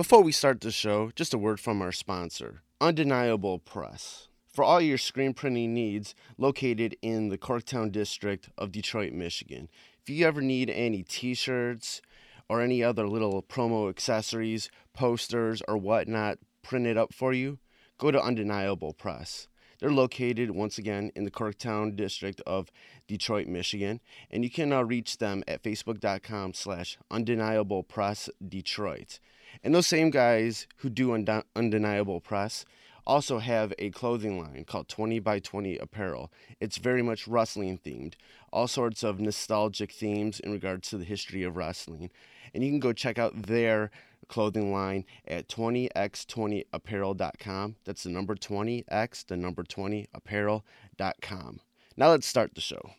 Before we start the show, just a word from our sponsor, Undeniable Press. For all your screen printing needs, located in the Corktown district of Detroit, Michigan. If you ever need any t shirts or any other little promo accessories, posters, or whatnot printed up for you, go to Undeniable Press. They're located once again in the Corktown district of Detroit, Michigan, and you can uh, reach them at facebook.com slash undeniable press Detroit. And those same guys who do undeniable press also have a clothing line called 20 by 20 apparel. It's very much wrestling themed, all sorts of nostalgic themes in regards to the history of wrestling. And you can go check out their clothing line at 20x20apparel.com. That's the number 20x, the number 20 apparel.com. Now let's start the show.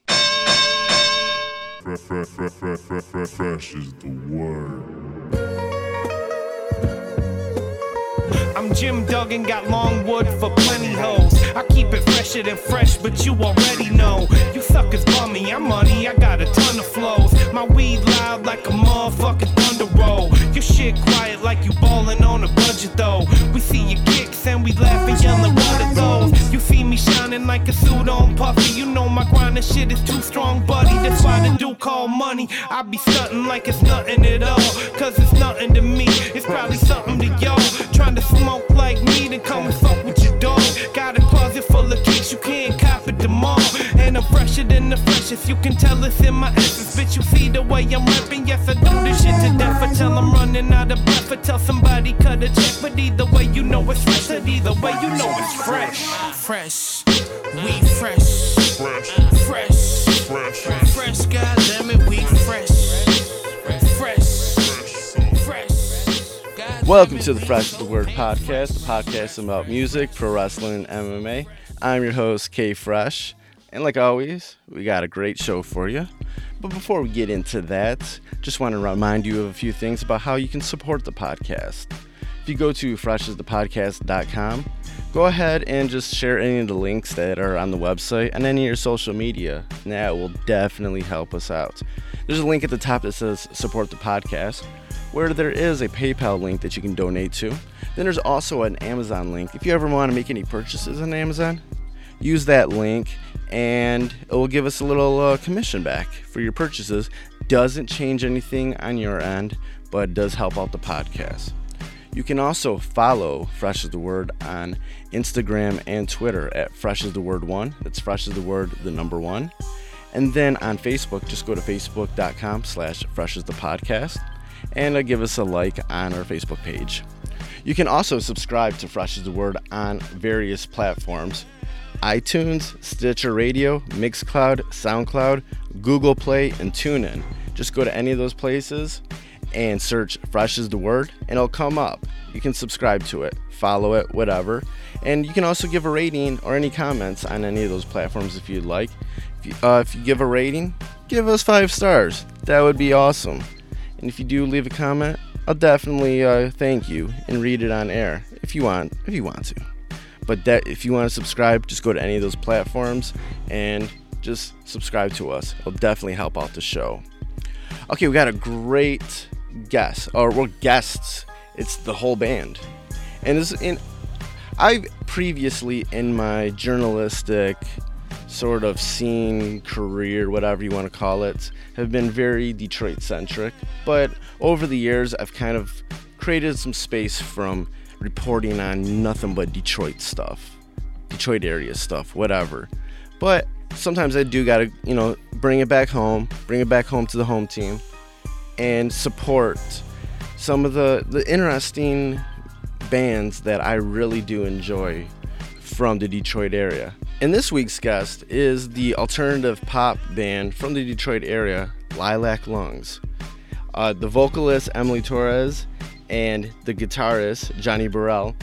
Fresh, fresh, fresh, fresh is the word. I'm Jim Duggan, got long wood for plenty hoes. I keep it fresher than fresh, but you already know. You suckers bummy, I'm money, I got a ton of flows. My weed loud like a motherfucking thunder roll. Your shit quiet like you ballin' on a budget though. We see your kicks and we laugh and yellin' what are those? You see me shining like a suit on puffy. You know my grindin' shit is too strong, buddy. That's why the dude call money. I be stuntin' like it's nothing at all. Cause it's nothing to me. It's probably something to y'all. Trying to smoke like me, then come and fuck with your dog. Got a closet full of kicks, you can't them all. And I'm fresher than the freshest, you can tell it's in my essence. Bitch, you see the way I'm rapping, yes, I do this shit to death. Until I'm running out of breath, or tell somebody cut a check. But either way, you know it's fresh, and either way, you know it's fresh. Fresh, we fresh. Fresh, Fresh, fresh, fresh, goddammit, we fresh. Fresh, fresh. Welcome to the Fresh is the Word podcast, the podcast about music, pro wrestling, and MMA. I'm your host, K Fresh. And like always, we got a great show for you. But before we get into that, just want to remind you of a few things about how you can support the podcast. If you go to freshasthepodcast.com, go ahead and just share any of the links that are on the website and any of your social media. That will definitely help us out. There's a link at the top that says support the podcast, where there is a PayPal link that you can donate to. Then there's also an Amazon link. If you ever want to make any purchases on Amazon, use that link and it will give us a little uh, commission back for your purchases. Doesn't change anything on your end, but does help out the podcast. You can also follow Fresh as the Word on Instagram and Twitter at Fresh as the Word One. That's Fresh as the Word, the number one. And then on Facebook, just go to facebook.com slash Fresh as the Podcast and uh, give us a like on our Facebook page. You can also subscribe to Fresh as the Word on various platforms iTunes, Stitcher Radio, Mixcloud, SoundCloud, Google Play, and TuneIn. Just go to any of those places and search Fresh as the Word, and it'll come up. You can subscribe to it, follow it, whatever. And you can also give a rating or any comments on any of those platforms if you'd like. If you, uh, if you give a rating, give us five stars. That would be awesome. And if you do leave a comment, I'll definitely uh, thank you and read it on air if you want. If you want to. But that if you want to subscribe, just go to any of those platforms and just subscribe to us. It'll definitely help out the show. Okay, we got a great guest, or well, guests. It's the whole band, and this in. I previously in my journalistic sort of scene career, whatever you want to call it, have been very Detroit centric. But over the years, I've kind of created some space from reporting on nothing but Detroit stuff, Detroit area stuff, whatever. But sometimes I do gotta, you know, bring it back home, bring it back home to the home team, and support some of the the interesting bands that I really do enjoy from the Detroit area. And this week's guest is the alternative pop band from the Detroit area, Lilac Lungs. Uh, the vocalist Emily Torres and the guitarist Johnny Burrell.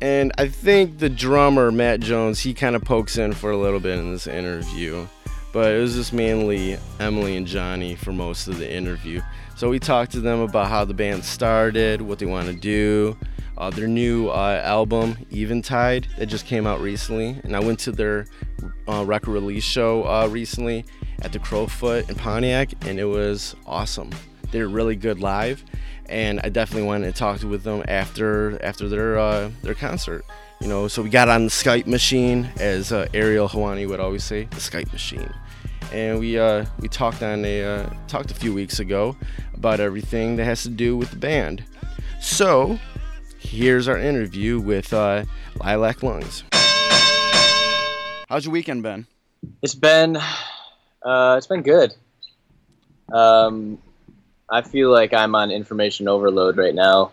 And I think the drummer Matt Jones, he kind of pokes in for a little bit in this interview. But it was just mainly Emily and Johnny for most of the interview. So we talked to them about how the band started, what they want to do, uh, their new uh, album Eventide that just came out recently, and I went to their uh, record release show uh, recently at the Crofoot in Pontiac, and it was awesome. They're really good live, and I definitely went and talked with them after after their uh, their concert. You know, so we got on the Skype machine, as uh, Ariel Helwani would always say, the Skype machine, and we uh, we talked on a uh, talked a few weeks ago about everything that has to do with the band. So here's our interview with uh, Lilac Lungs. How's your weekend been? It's been, uh, it's been good. Um, I feel like I'm on information overload right now,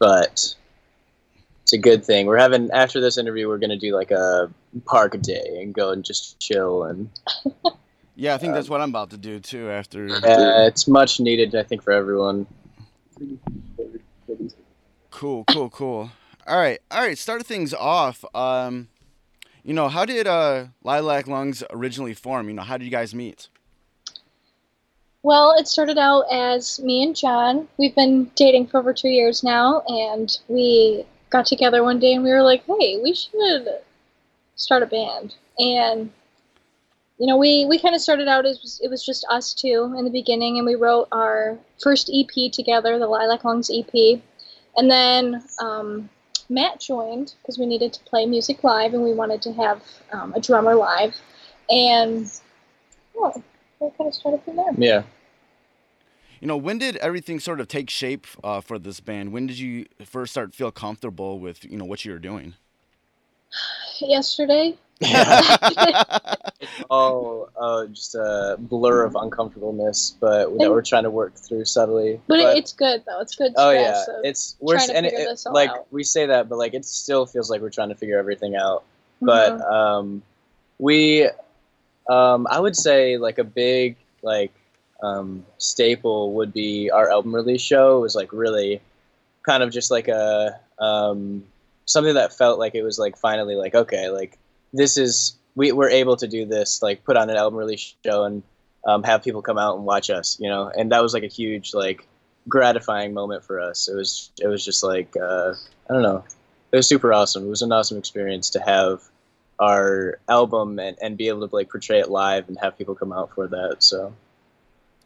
but it's a good thing. We're having after this interview, we're gonna do like a park day and go and just chill, and Yeah, I think that's what I'm about to do too. After uh, it's much needed, I think, for everyone. Cool, cool, cool. All right, all right. Start things off. Um, you know, how did uh, Lilac Lungs originally form? You know, how did you guys meet? Well, it started out as me and John. We've been dating for over two years now, and we got together one day and we were like, hey, we should start a band. And, you know, we, we kind of started out as it was just us two in the beginning, and we wrote our first EP together, the Lilac Lungs EP. And then um, Matt joined because we needed to play music live and we wanted to have um, a drummer live. And, well, we kind of started from there. Yeah. You know, when did everything sort of take shape uh, for this band? When did you first start feel comfortable with you know what you were doing? Yesterday, Oh, uh, just a blur of uncomfortableness, but that we're trying to work through subtly. but, it it's good though. It's good. Oh yeah, of- it's we're trying to and figure it, this all like out. we say that, but like it still feels like we're trying to figure everything out. But Mhm. um, we, um, I would say like a big like um, staple would be our album release show. It was like really kind of just like a um, something that felt like it was like finally like okay like this is we were able to do this like put on an album release show and um, have people come out and watch us you know and that was like a huge like gratifying moment for us it was it was just like uh, i don't know it was super awesome it was an awesome experience to have our album and, and be able to like portray it live and have people come out for that so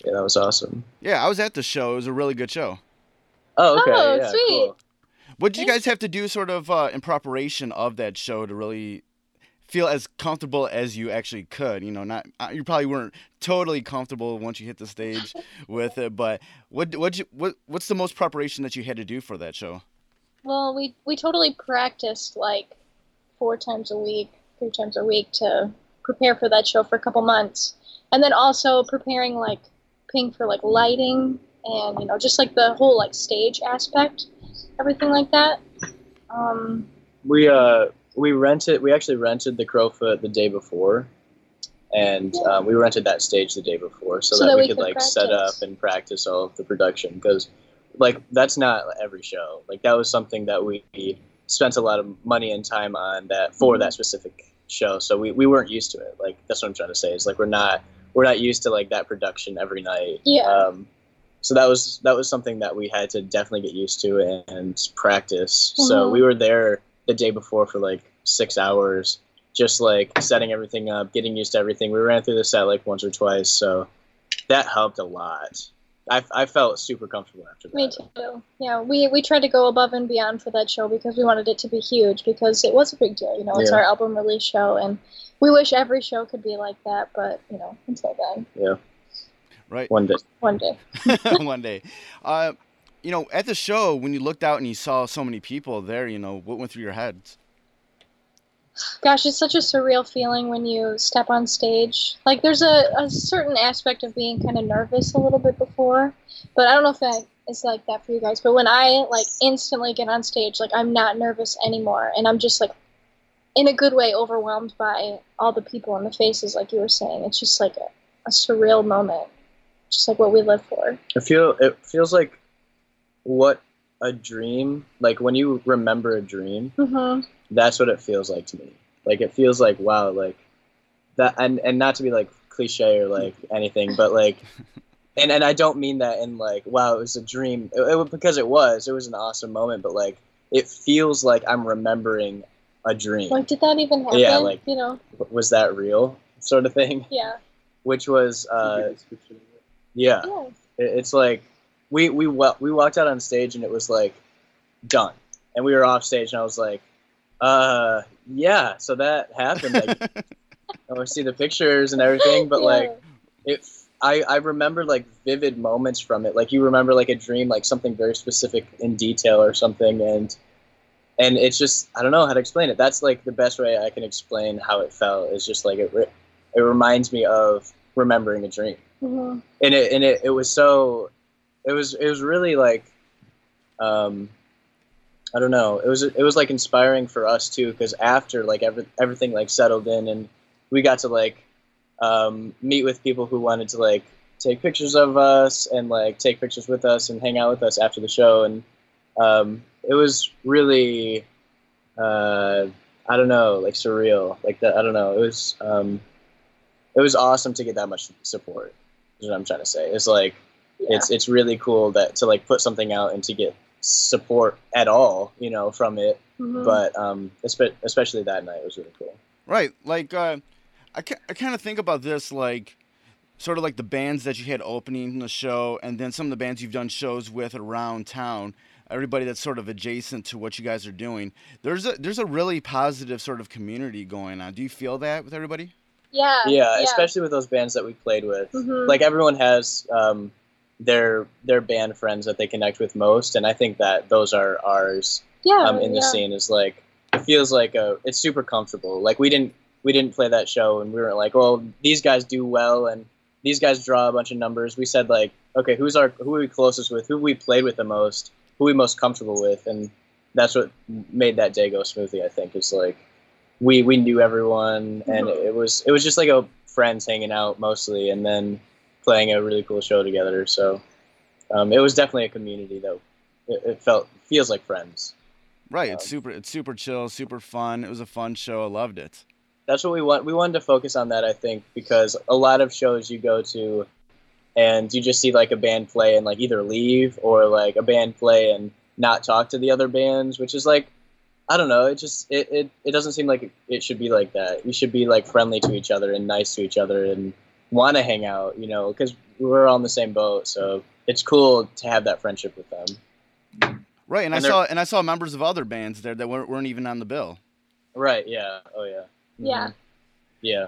yeah that was awesome yeah, I was at the show. It was a really good show. oh okay Oh, yeah, sweet. cool. What did you guys have to do, sort of, uh, in preparation of that show to really feel as comfortable as you actually could? You know, not uh, you probably weren't totally comfortable once you hit the stage with it, but what what what what's the most preparation that you had to do for that show? well, we we totally practiced like four times a week, three times a week to prepare for that show for a couple months, and then also preparing like paying for like lighting and you know just like the whole like stage aspect, everything like that. Um, We uh we rented we actually rented the Crofoot the day before, and Yeah. um, we rented that stage the day before so, So that, that we we could could like set up and practice all of the production because like that's not every show like that was something that we spent a lot of money and time on that for Mhm. that specific show so we, we weren't used to it like that's what I'm trying to say is like we're not we're not used to like that production every night Yeah. um, so that was that was something that we had to definitely get used to and, practice. So Mhm. we were there the day before for like six hours, just like setting everything up, getting used to everything. We ran through the set like once or twice, so that helped a lot. I, I felt super comfortable after that. Me too. Yeah, we we tried to go above and beyond for that show because we wanted it to be huge because it was a big deal. You know, it's Yeah. our album release show, and we wish every show could be like that. But you know, until then, Yeah, Right, one day. one day. one day. Uh, you know, at the show when you looked out and you saw so many people there, you know, what went through your heads? Gosh, it's such a surreal feeling when you step on stage. Like, there's a, a certain aspect of being kind of nervous a little bit before, but I don't know if that is like that for you guys. But when I like instantly get on stage, like I'm not nervous anymore, and I'm just like, in a good way, overwhelmed by all the people and the faces, like you were saying. It's just like a, a surreal moment, just like what we live for. I feel it feels like what a dream. Like when you remember a dream, hmm that's what it feels like to me. Like it feels like wow, like that, and and not to be like cliche or like anything, but like, and and I don't mean that in like wow, it was a dream. It, it because it was, it was an awesome moment, but like it feels like I'm remembering a dream. Like, did that even happen? Yeah, like- you know, was that real? Sort of thing. yeah, Which was, uh, yeah, yeah. it's like we we wa- we walked out on stage and it was like done, and we were off stage and I was like, uh, yeah, so that happened. Like, I would see the pictures and everything, but Yeah. like it I, I remember like vivid moments from it. Like you remember like a dream like something very specific in detail or something. And and it's just i don't know how to explain it. That's like the best way i can explain how it felt. It's just like it, re- it reminds me of remembering a dream hmm and it and it, it was so it was it was really like um i don't know. It was it was like inspiring for us too because after like every, everything like settled in and we got to like um meet with people who wanted to like take pictures of us and like take pictures with us and hang out with us after the show. And um it was really uh i don't know like surreal. Like that i don't know. It was um it was awesome to get that much support is what I'm trying to say. It's like Yeah. it's it's really cool that to like put something out and to get support at all, you know, from it. Mhm. But um, espe- especially that night was really cool. Right. Like, uh, I, ca- I kind of think about this like, sort of like the bands that you had opening the show, and then some of the bands you've done shows with around town. Everybody that's sort of adjacent to what you guys are doing. There's a there's a really positive sort of community going on. Do you feel that with everybody? Yeah, Yeah, especially with those bands that we played with. Mhm. Like everyone has um, their their band friends that they connect with most, and I think that those are ours yeah, um, in the yeah. scene. Is like it feels like a it's super comfortable. Like we didn't we didn't play that show and we weren't like, well, these guys do well and these guys draw a bunch of numbers. We said like, okay, who's our who are we closest with? Who we played with the most? Who we most comfortable with? And that's what made that day go smoothly. I think is like we we knew everyone and Mhm. it was it was just like a friends hanging out mostly and then playing a really cool show together. So um, it was definitely a community though. It, it felt feels like friends. Right. It's Um, super. It's super chill, super fun. It was a fun show. I loved it. that's what we want. We wanted to focus on that, I think, because a lot of shows you go to, and you just see like a band play and like either leave or like a band play and not talk to the other bands, which is like, I don't know. It just it it, it doesn't seem like it, it should be like that. You should be like friendly to each other and nice to each other and want to hang out, you know, because we're on the same boat. So it's cool to have that friendship with them. Right. And, And I saw and I saw members of other bands there that weren't, weren't even on the bill. Right? Yeah. Oh yeah. Yeah. Mhm. Yeah.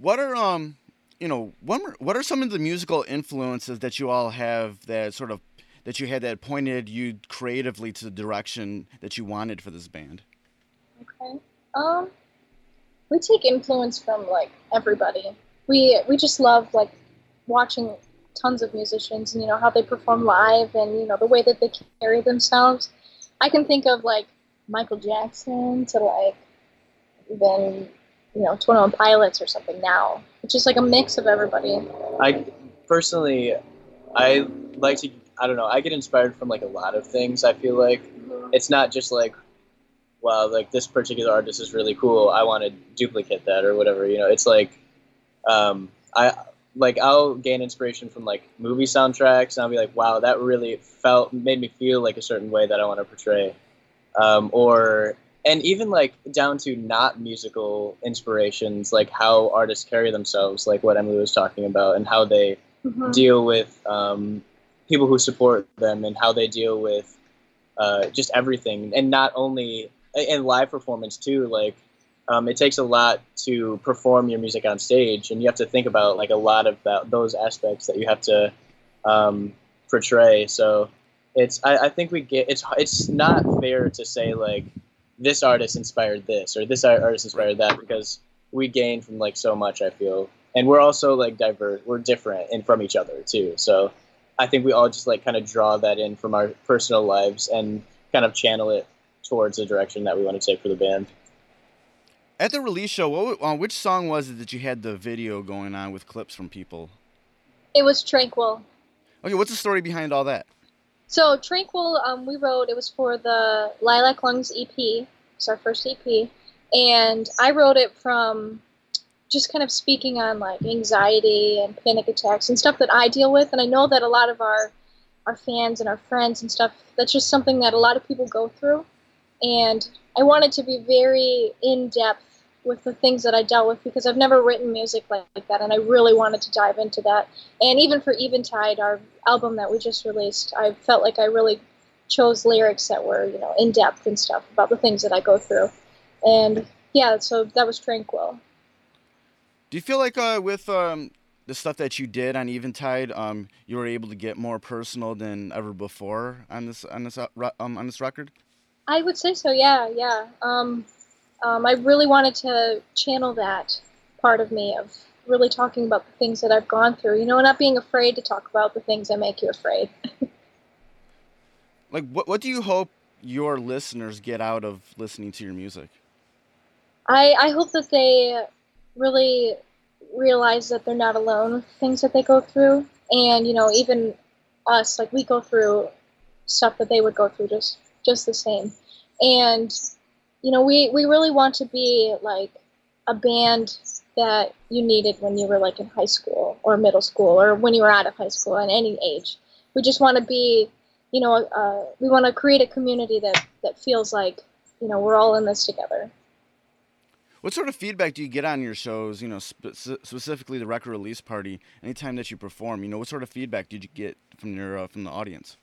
What are um, you know, what are, what are some of the musical influences that you all have that sort of that you had that pointed you creatively to the direction that you wanted for this band? Okay. Um, we take influence from like everybody. We we just love like watching tons of musicians and you know how they perform live and you know the way that they carry themselves. I can think of like Michael Jackson to like then you know Twenty One Pilots or something now. It's just like a mix of everybody. I personally, I like to. I don't know. I get inspired from like a lot of things. I feel like it's not just like, wow, like this particular artist is really cool. I want to duplicate that or whatever. You know, it's like, um, I like I'll gain inspiration from like movie soundtracks, and I'll be like, wow, that really felt made me feel like a certain way that I want to portray, um, or and even like down to not musical inspirations, like how artists carry themselves, like what Emily was talking about, and how they Mhm. deal with um, people who support them and how they deal with uh, just everything. And not only and live performance too like um, it takes a lot to perform your music on stage. And you have to think about like a lot of that, those aspects that you have to um, portray. So it's I, I think we get it's it's not fair to say like this artist inspired this or this artist inspired that because we gain from like so much i feel. And we're also like diverse we're different and from each other too. So i think we all just like kind of draw that in from our personal lives and kind of channel it towards the direction that we want to take for the band At the release show, what, uh, which song was it that you had the video going on with clips from people? It was Tranquil. Okay, what's the story behind all that? So Tranquil, um, we wrote. It was for the Lilac Lungs EP. It's our first EP, and I wrote it from just kind of speaking on like anxiety and panic attacks and stuff that I deal with. And I know that a lot of our our fans and our friends and stuff. That's just something that a lot of people go through. And I wanted to be very in depth with the things that I dealt with because I've never written music like, that, and I really wanted to dive into that. And even for Eventide, our album that we just released, I felt like I really chose lyrics that were you know in depth and stuff about the things that I go through. And yeah, so that was Tranquil. Do you feel like uh, with um, the stuff that you did on Eventide, um, you were able to get more personal than ever before on this on this uh, um, on this record? I would say so. Yeah, yeah. Um, um, I really wanted to channel that part of me of really talking about the things that I've gone through. You know, not being afraid to talk about the things that make you afraid. Like, what what do you hope your listeners get out of listening to your music? I I hope that they really realize that they're not alone with things that they go through, and you know, even us, like we go through stuff that they would go through just just the same, and you know, we we really want to be like a band that you needed when you were like in high school or middle school or when you were out of high school at any age. We just want to be, you know, uh, we want to create a community that that feels like you know we're all in this together. What sort of feedback do you get on your shows? You know, spe- specifically the record release party. Anytime that you perform, you know, what sort of feedback did you get from your uh, from the audience?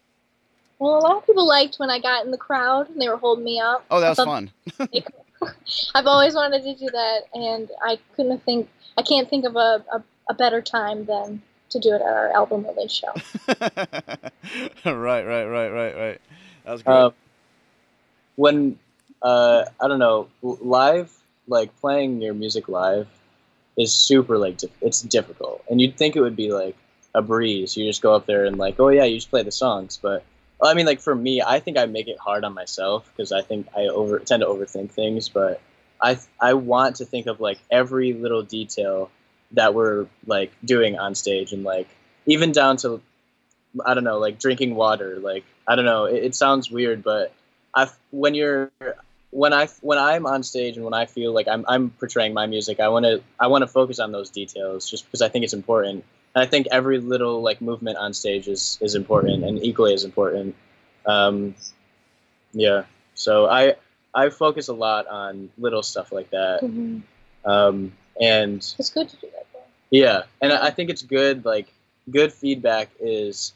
Well, a lot of people liked when I got in the crowd and they were holding me up. Oh, that was fun. I've always wanted to do that, and I couldn't think. I can't think of a, a, a better time than to do it at our album release show. right, right, right, right, right. That was great. Uh, when uh, I don't know, live like playing your music live is super like it's difficult, and you'd think it would be like a breeze. You just go up there and like, oh yeah, you just play the songs. But well, I mean, like for me, I think I make it hard on myself because I think I over tend to overthink things. But I I want to think of like every little detail that we're like doing on stage and like even down to I don't know, like drinking water. Like I don't know. It, it sounds weird, but I when you're when I when I'm on stage and when I feel like I'm I'm portraying my music, I want to I want to focus on those details just because I think it's important. And I think every little like movement on stage is is important and equally as important. Um, yeah. So I I focus a lot on little stuff like that. Mhm. Um, and It's good to do that. Though. yeah, and I I think it's good. Like good feedback is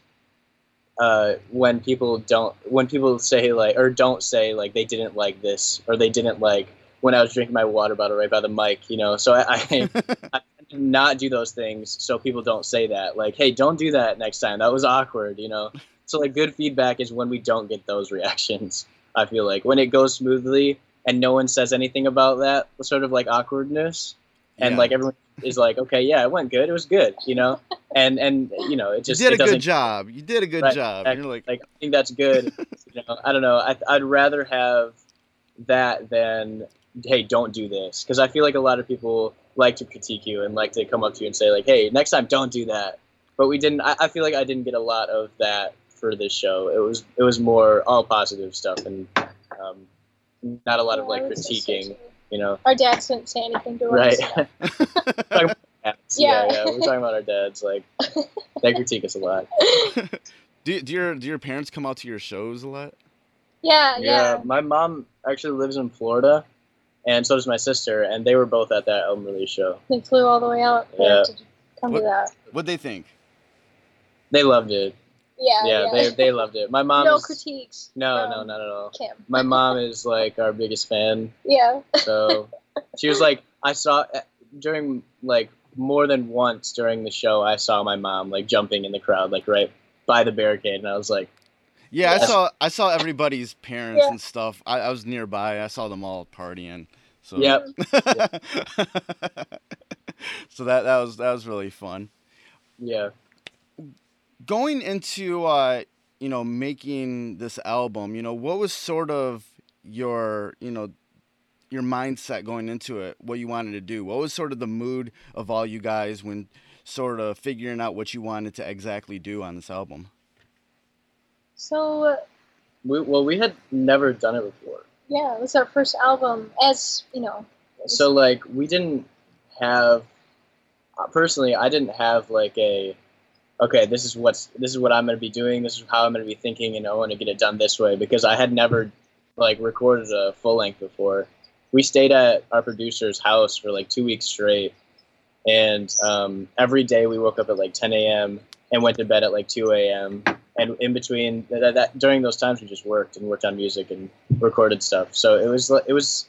uh, when people don't when people say like or don't say like they didn't like this or they didn't like when I was drinking my water bottle right by the mic. You know, so I, I, I not do those things so people don't say that. Like, hey, don't do that next time. That was awkward. You know. So like good feedback is when we don't get those reactions. I feel like when it goes smoothly and no one says anything about that sort of like awkwardness and Yeah. like everyone is like, okay, yeah, it went good, it was good, you know, and and you know, it you just did it a good job. You did a good Right, job. exactly. You're like, like I think that's good. you know, I don't know. I, I'd rather have that than hey, don't do this because I feel like a lot of people like to critique you and like to come up to you and say like, hey, next time don't do that. But we didn't. I, I feel like I didn't get a lot of that for this show. It was it was more all positive stuff and um, not a lot of like I so, critiquing. Too. You know, Our dads didn't say anything to right? us. Right. about dads. yeah, Yeah. yeah. We're talking about our dads. Like they critique us a lot. do, do your do your parents come out to your shows a lot? Yeah, yeah. Yeah, my mom actually lives in Florida, and so does my sister, and they were both at that album release show. They flew all the way out Yeah. to come What- to that. What'd they think? They loved it. Yeah, Yeah, yeah. they they loved it. My mom no is critiques. no, no, not at all. Kim. My mom is like our biggest fan, Yeah. so she was like, I saw eh, during like more than once during the show, I saw my mom like jumping in the crowd, like right by the barricade, and I was like, Yeah, I saw I saw everybody's parents Yeah. and stuff. I, I was nearby. I saw them all partying. So Yep. Mm-hmm. so that that was that was really fun. yeah, Going into uh, you know making this album, you know, what was sort of your you know your mindset going into it? What you wanted to do? What was sort of the mood of all you guys when sort of figuring out what you wanted to exactly do on this album? So uh, we, well, we had never done it before. yeah, it was our first album as you know. so like we didn't have uh, personally i didn't have like a okay this is what's this is what i'm going to be doing this is how i'm going to be thinking and i want to get it done this way because i had never like recorded a full length before we stayed at our producer's house for like two weeks straight, and um, every day we woke up at like 10 a.m. and went to bed at like 2 a.m. And in between that, that during those times we just worked and worked on music and recorded stuff. So it was it was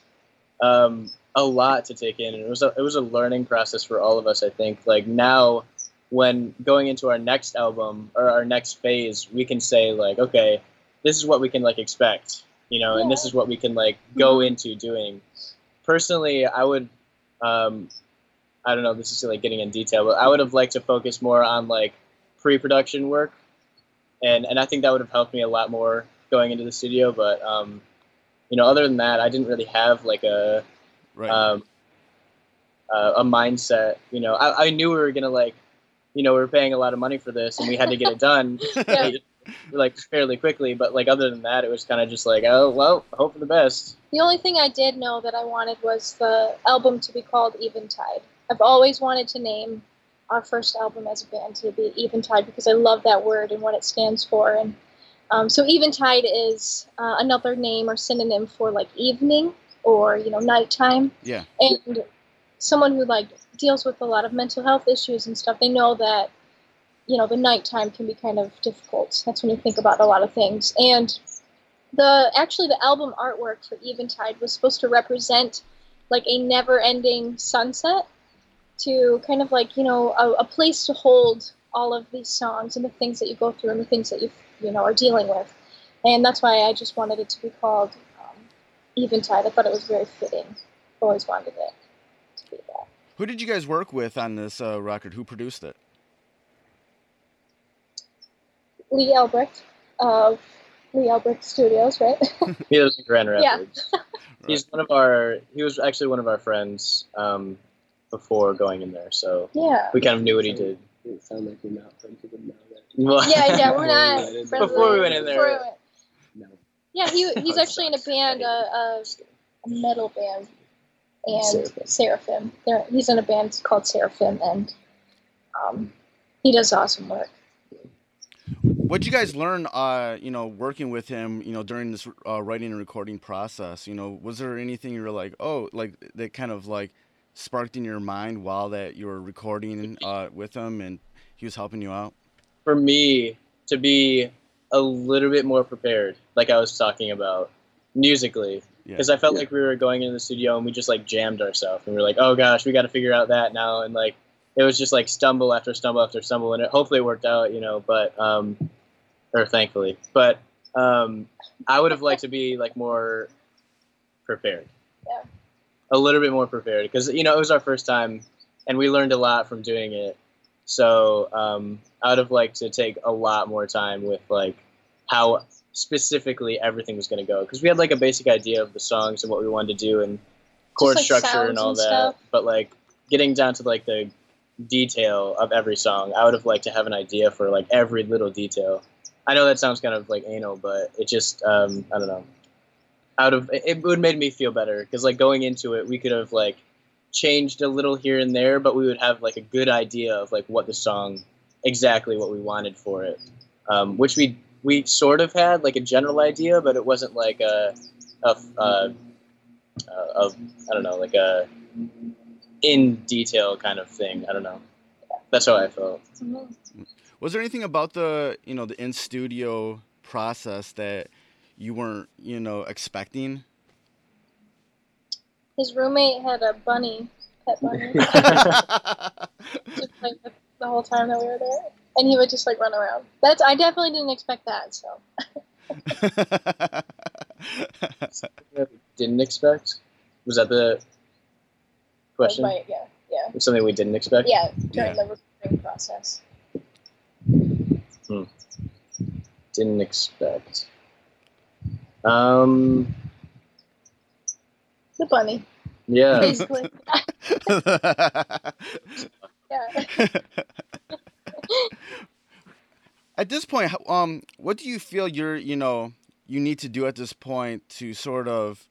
um, a lot to take in, and it was a, it was a learning process for all of us. I think like now when going into our next album or our next phase, we can say like, okay, this is what we can like expect, you know, and this is what we can like go into doing. Personally, I would, um, I don't know, this is like getting in detail, but I would have liked to focus more on like pre-production work, and and I think that would have helped me a lot more going into the studio. But um, you know, other than that, I didn't really have like a Right. um, uh, a mindset. You know, I, I knew we were gonna like, you know, we were paying a lot of money for this, and we had to get it done Yeah. like fairly quickly. But like other than that, it was kind of just like, oh well, hope for the best. The only thing I did know that I wanted was the album to be called Eventide. I've always wanted to name our first album as a band to be Eventide because I love that word and what it stands for. And um, so Eventide is uh, another name or synonym for like evening or you know nighttime. yeah. And someone who like deals with a lot of mental health issues and stuff, they know that you know the nighttime can be kind of difficult. That's when you think about a lot of things. And the actually the album artwork for Eventide was supposed to represent like a never-ending sunset to kind of like you know a, a place to hold all of these songs and the things that you go through and the things that you you know are dealing with. And that's why I just wanted it to be called um, Eventide. I thought it was very fitting. Always wanted it. Who did you guys work with on this uh, record? Who produced it? Lee Albrecht of Lee Albrecht Studios, right? He lives in Grand Rapids. Yeah. Rapids. He's one of our. He was actually one of our friends um, before going in there, so yeah. we kind of knew what he did. It sound like you're not friends with him now. Well, Yeah, yeah, we're Before we not. went in friends Before we went in there. we went- no. Yeah, he, he's actually in a band, a, a, a metal band, and Seraphim. Seraphim. They're, he's in a band called Seraphim, and um, he does awesome work. What'd you guys learn, uh, you know, working with him, you know, during this uh, writing and recording process? You know, was there anything you were like, oh, like that kind of like sparked in your mind while that you were recording uh, with him and he was helping you out? for me to be a little bit more prepared, like I was talking about musically, Yeah. because I felt Yeah. like we were going into the studio and we just like jammed ourselves, and we were like, oh gosh, we got to figure out that now, and like it was just like stumble after stumble after stumble, and it hopefully worked out, you know, but um, or thankfully, but um, I would have liked to be like more prepared, Yeah. a little bit more prepared, because you know it was our first time, and we learned a lot from doing it. So um, I would have liked to take a lot more time with like how specifically everything was going to go because we had like a basic idea of the songs and what we wanted to do and chord like, structure and all and that. But like getting down to like the detail of every song, I would have liked to have an idea for like every little detail. I know that sounds kind of like anal, but it just um, I don't know. Out of it, it would made me feel better because like going into it, we could have like changed a little here and there, but we would have like a good idea of like what the song exactly what we wanted for it, um, which we we sort of had like a general idea, but it wasn't like a a, a, a, a I don't know like a in detail kind of thing. I don't know. That's how I felt. Was there anything about the, you know, the in studio process that you weren't, you know, expecting? His roommate had a bunny, pet bunny, just like the, the whole time that we were there, and he would just like run around. That's I definitely didn't expect that. So Didn't expect. Was that the question? Right, yeah, yeah, Something we didn't expect. yeah. During Yeah. the recording process, Didn't expect. Um. the bunny, Yeah. basically. yeah. At this point, um, what do you feel you're, you know, you need to do at this point to sort of,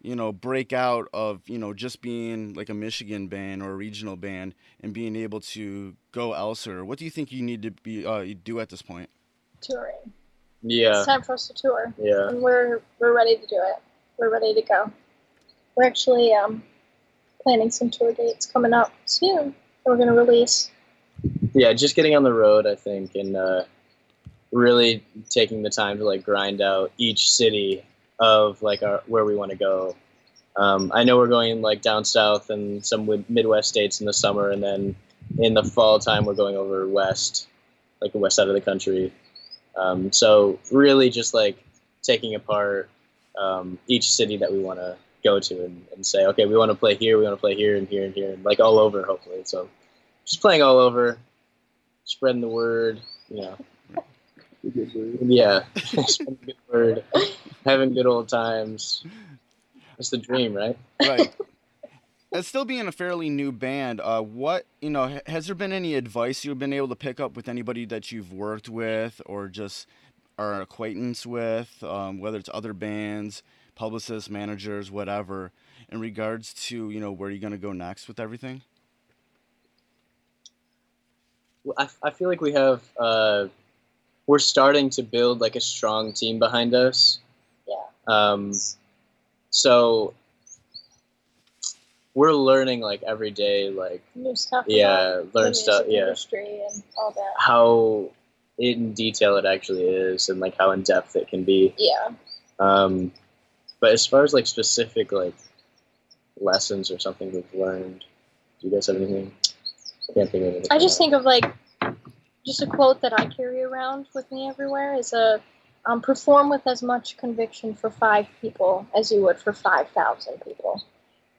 you know, break out of, you know, just being like a Michigan band or a regional band and being able to go elsewhere? What do you think you need to be uh, do at this point? Touring. Yeah. It's time for us to tour, Yeah. and we're we're ready to do it. We're ready to go. we're actually um, planning some tour dates coming up soon. We're gonna release. yeah, just getting on the road, I think, and uh, really taking the time to like grind out each city of like our, where we want to go. Um, I know we're going like down south and some Midwest states in the summer, and then in the fall time we're going over west, like the west side of the country. Um, so really, just like taking apart um, each city that we want to go to and, and say, okay, we want to play here, we want to play here and here and here, and like all over, hopefully. So just playing all over, spreading the word, you know. Good word. Yeah, good word, having good old times. That's the dream, right? Right. As still being a fairly new band, uh, what you know, has there been any advice you've been able to pick up with anybody that you've worked with or just are acquaintance with, um, whether it's other bands, publicists, managers, whatever, in regards to you know where you're gonna go next with everything? Well, I, I feel like we have uh, we're starting to build like a strong team behind us. Yeah. Um, so we're learning like every day, like New stuff. yeah, learn stuff, yeah, Industry and all that. how in detail it actually is, and like how in depth it can be. Yeah. Um, but as far as like specific like lessons or something we've learned, do you guys have anything? I can't think of anything. I just think of like just a quote that I carry around with me everywhere is a um, perform with as much conviction for five people as you would for five thousand people.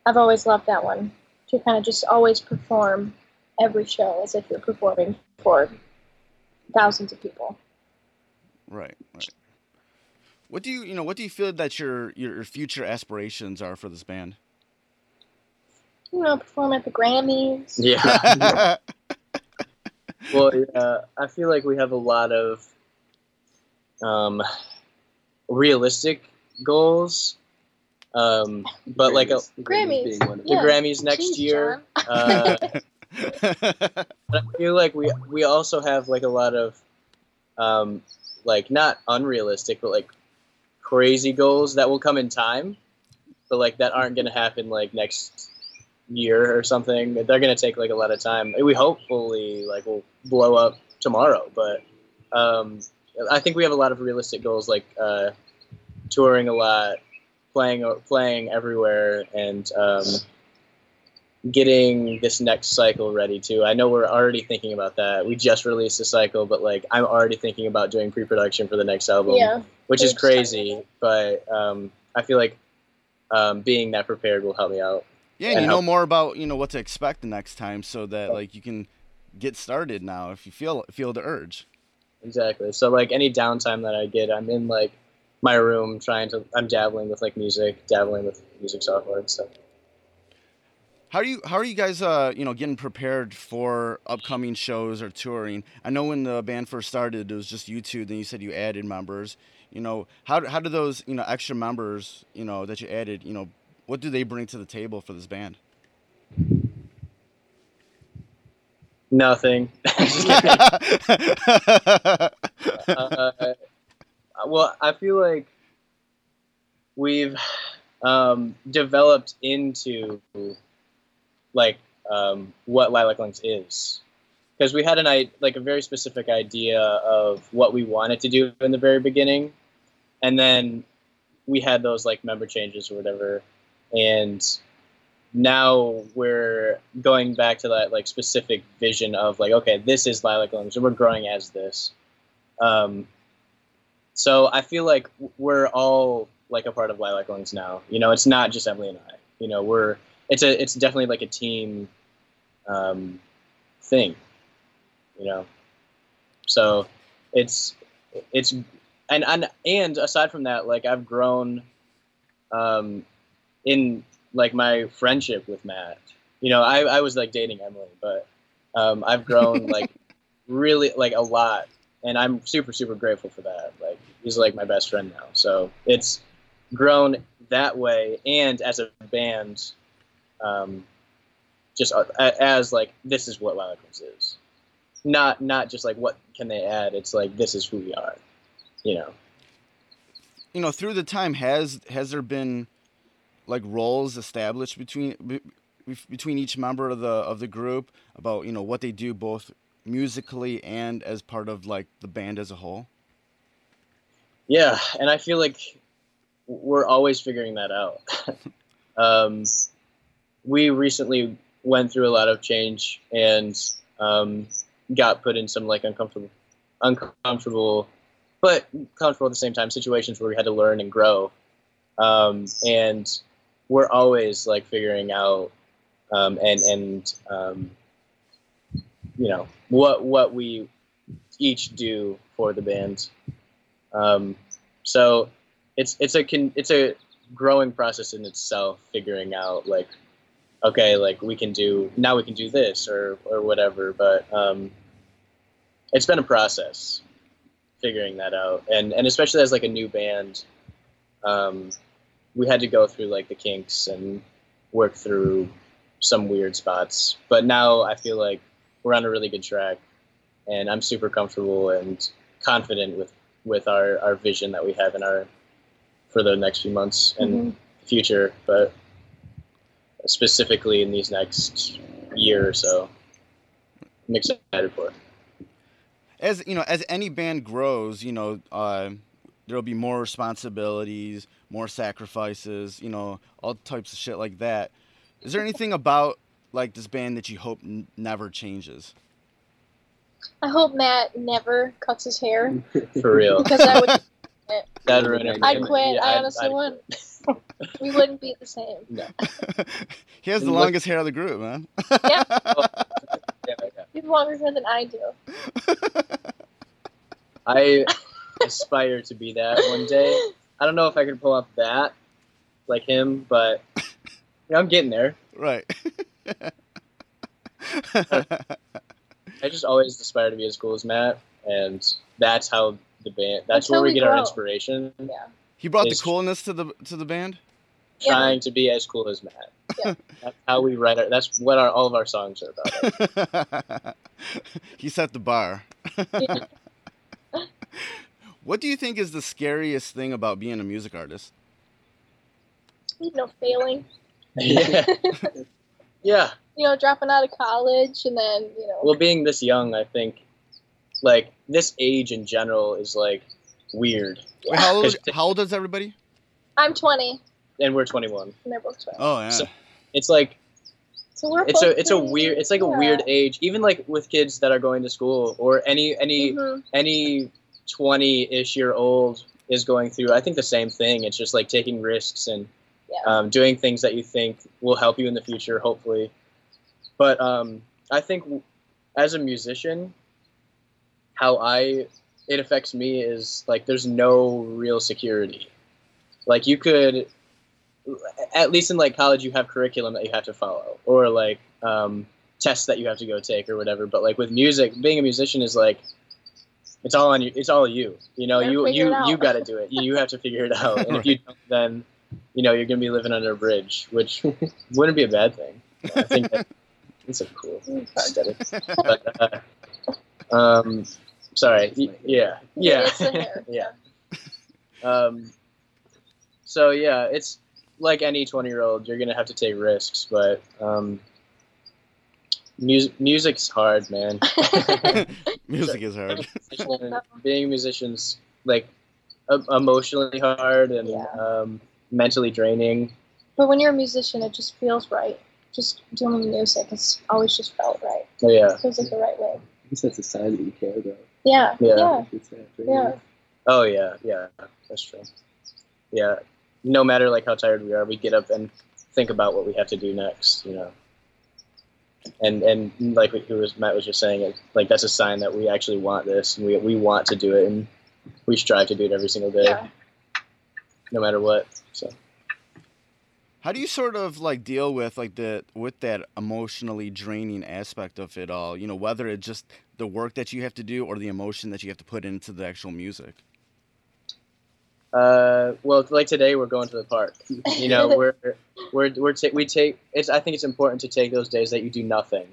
I've always loved that one. To kind of just always perform every show as if you're performing for thousands of people. Right. Right. What do you you know? What do you feel that your your future aspirations are for this band? You know, perform at the Grammys. Yeah. well, yeah, I feel like we have a lot of um, realistic goals, um, but like a, The Grammys. being one of the Yeah. Grammys next Jeez, year. Uh, but I feel like we we also have like a lot of um, like not unrealistic, but like crazy goals that will come in time, but like that aren't going to happen like next year or something. They're going to take like a lot of time. We hopefully like will blow up tomorrow, but um, I think we have a lot of realistic goals like uh, touring a lot, playing playing everywhere, and um, getting this next cycle ready too. I know we're already thinking about that. We just released a cycle, but like I'm already thinking about doing pre-production for the next album, yeah. which is crazy. But um, I feel like um, being that prepared will help me out. Yeah, and you know more about you know what to expect the next time, so that like you can get started now if you feel feel the urge. Exactly. So like any downtime that I get, I'm in like my room trying to. I'm dabbling with like music, dabbling with music software and stuff. How are you how are you guys uh you know getting prepared for upcoming shows or touring? I know when the band first started it was just you two, then you said you added members. You know, how how do those, you know, extra members, you know, that you added, you know, what do they bring to the table for this band? Nothing. uh, well, I feel like we've um, developed into like um, what Lilac Lungs is, because we had an i like a very specific idea of what we wanted to do in the very beginning, and then we had those like member changes or whatever, and now we're going back to that like specific vision of like okay this is lilac lungs and we're growing as this. Um, so i feel like we're all like a part of lilac lungs now. You know it's not just emily and i. You know we're it's a it's definitely like a team um, thing you know? So it's it's and and and aside from that like i've grown um, in like my friendship with Matt. You know, I, I was like dating Emily, but um, I've grown like really like a lot, and I'm super super grateful for that. Like he's like my best friend now, so it's grown that way, and as a band, um, just uh, as like this is what Lilac Lungs is, not not just like what can they add. It's like this is who we are, you know. you know, through the time has has there been like roles established between be, between each member of the of the group about you know what they do both musically and as part of like the band as a whole? Yeah, and I feel like we're always figuring that out. um, we recently went through a lot of change and um, got put in some like uncomfortable, uncomfortable, but comfortable at the same time situations where we had to learn and grow. Um, and we're always like figuring out um, and and um, you know what what we each do for the band. Um, so it's it's a con- it's a growing process in itself, figuring out like okay, like we can do now we can do this or or whatever. But um, it's been a process figuring that out, and and especially as like a new band, um, we had to go through like the kinks and work through some weird spots. But now I feel like we're on a really good track, and I'm super comfortable and confident with with our our vision that we have in our for the next few months and Mhm. future, but specifically in these next year or so. I'm excited for it. as you know as any band grows you know uh, there'll be more responsibilities more sacrifices you know all types of shit like that is there anything about like this band that you hope n- never changes I hope Matt never cuts his hair For real. because I would. That'd ruin everything. I'd quit. Yeah, I I'd- honestly I'd would. quit. We wouldn't be the same. he has the longest hair of the group man Yeah, oh, Yeah, yeah. you've longer hair than I do. I aspire to be that one day. I don't know if I can pull off that like him, but you know, I'm getting there. right I just always aspire to be as cool as Matt, and that's how the band. That's, That's where we we get our inspiration. Yeah. he brought the coolness to the to the band Yeah. Trying to be as cool as Matt. Yeah. That's how we write our. That's what our all of our songs are about. he set the bar Yeah. what do you think is the scariest thing about being a music artist You know, failing. yeah. yeah. You know, dropping out of college and then you know. Well, being this young, I think, like this age in general is like weird, Wait, how old, how old is everybody I'm 20 and we're 21. and they're both 20. oh yeah So- It's like So we're it's a it's a weird it's like a weird age. Even like with kids that are going to school or any any Mhm. any 20-ish year old is going through. I think the same thing. It's just like taking risks and Yeah. um, doing things that you think will help you in the future, hopefully. But um, I think as a musician, how I it affects me is like there's no real security. Like you could, at least in like college, you have curriculum that you have to follow, or like um, tests that you have to go take, or whatever. But like with music, being a musician is like it's all on you. It's all you. You know, you you you got to do it. You, you have to figure it out. And if you don't, then you know you're gonna be living under a bridge, which wouldn't be a bad thing. I think that, it's a cool aesthetic. But, uh, um, sorry. Yeah. Yeah. It's the hair. yeah. Um, so yeah, it's like any 20 year old, you're gonna have to take risks, but um, music music's hard, man. music is hard Being a musician's like emotionally hard and Yeah. um, mentally draining. But when you're a musician, it just feels right. Just doing music, it's always just felt right. So yeah. It feels like the right way. I guess that's a sign that you care, though. Yeah. Yeah. Yeah. Yeah. Oh yeah, yeah, that's true. Yeah, no matter like how tired we are, we get up and think about what we have to do next. You know, and and like who was Matt was just saying, it, like that's a sign that we actually want this, and we we want to do it, and we strive to do it every single day, Yeah. no matter what. So How do you sort of like deal with like the with that emotionally draining aspect of it all? You know, whether it's just the work that you have to do or the emotion that you have to put into the actual music. Uh, well, like today we're going to the park. You know, we're we're we're ta- we take. It's. I think it's important to take those days that you do nothing,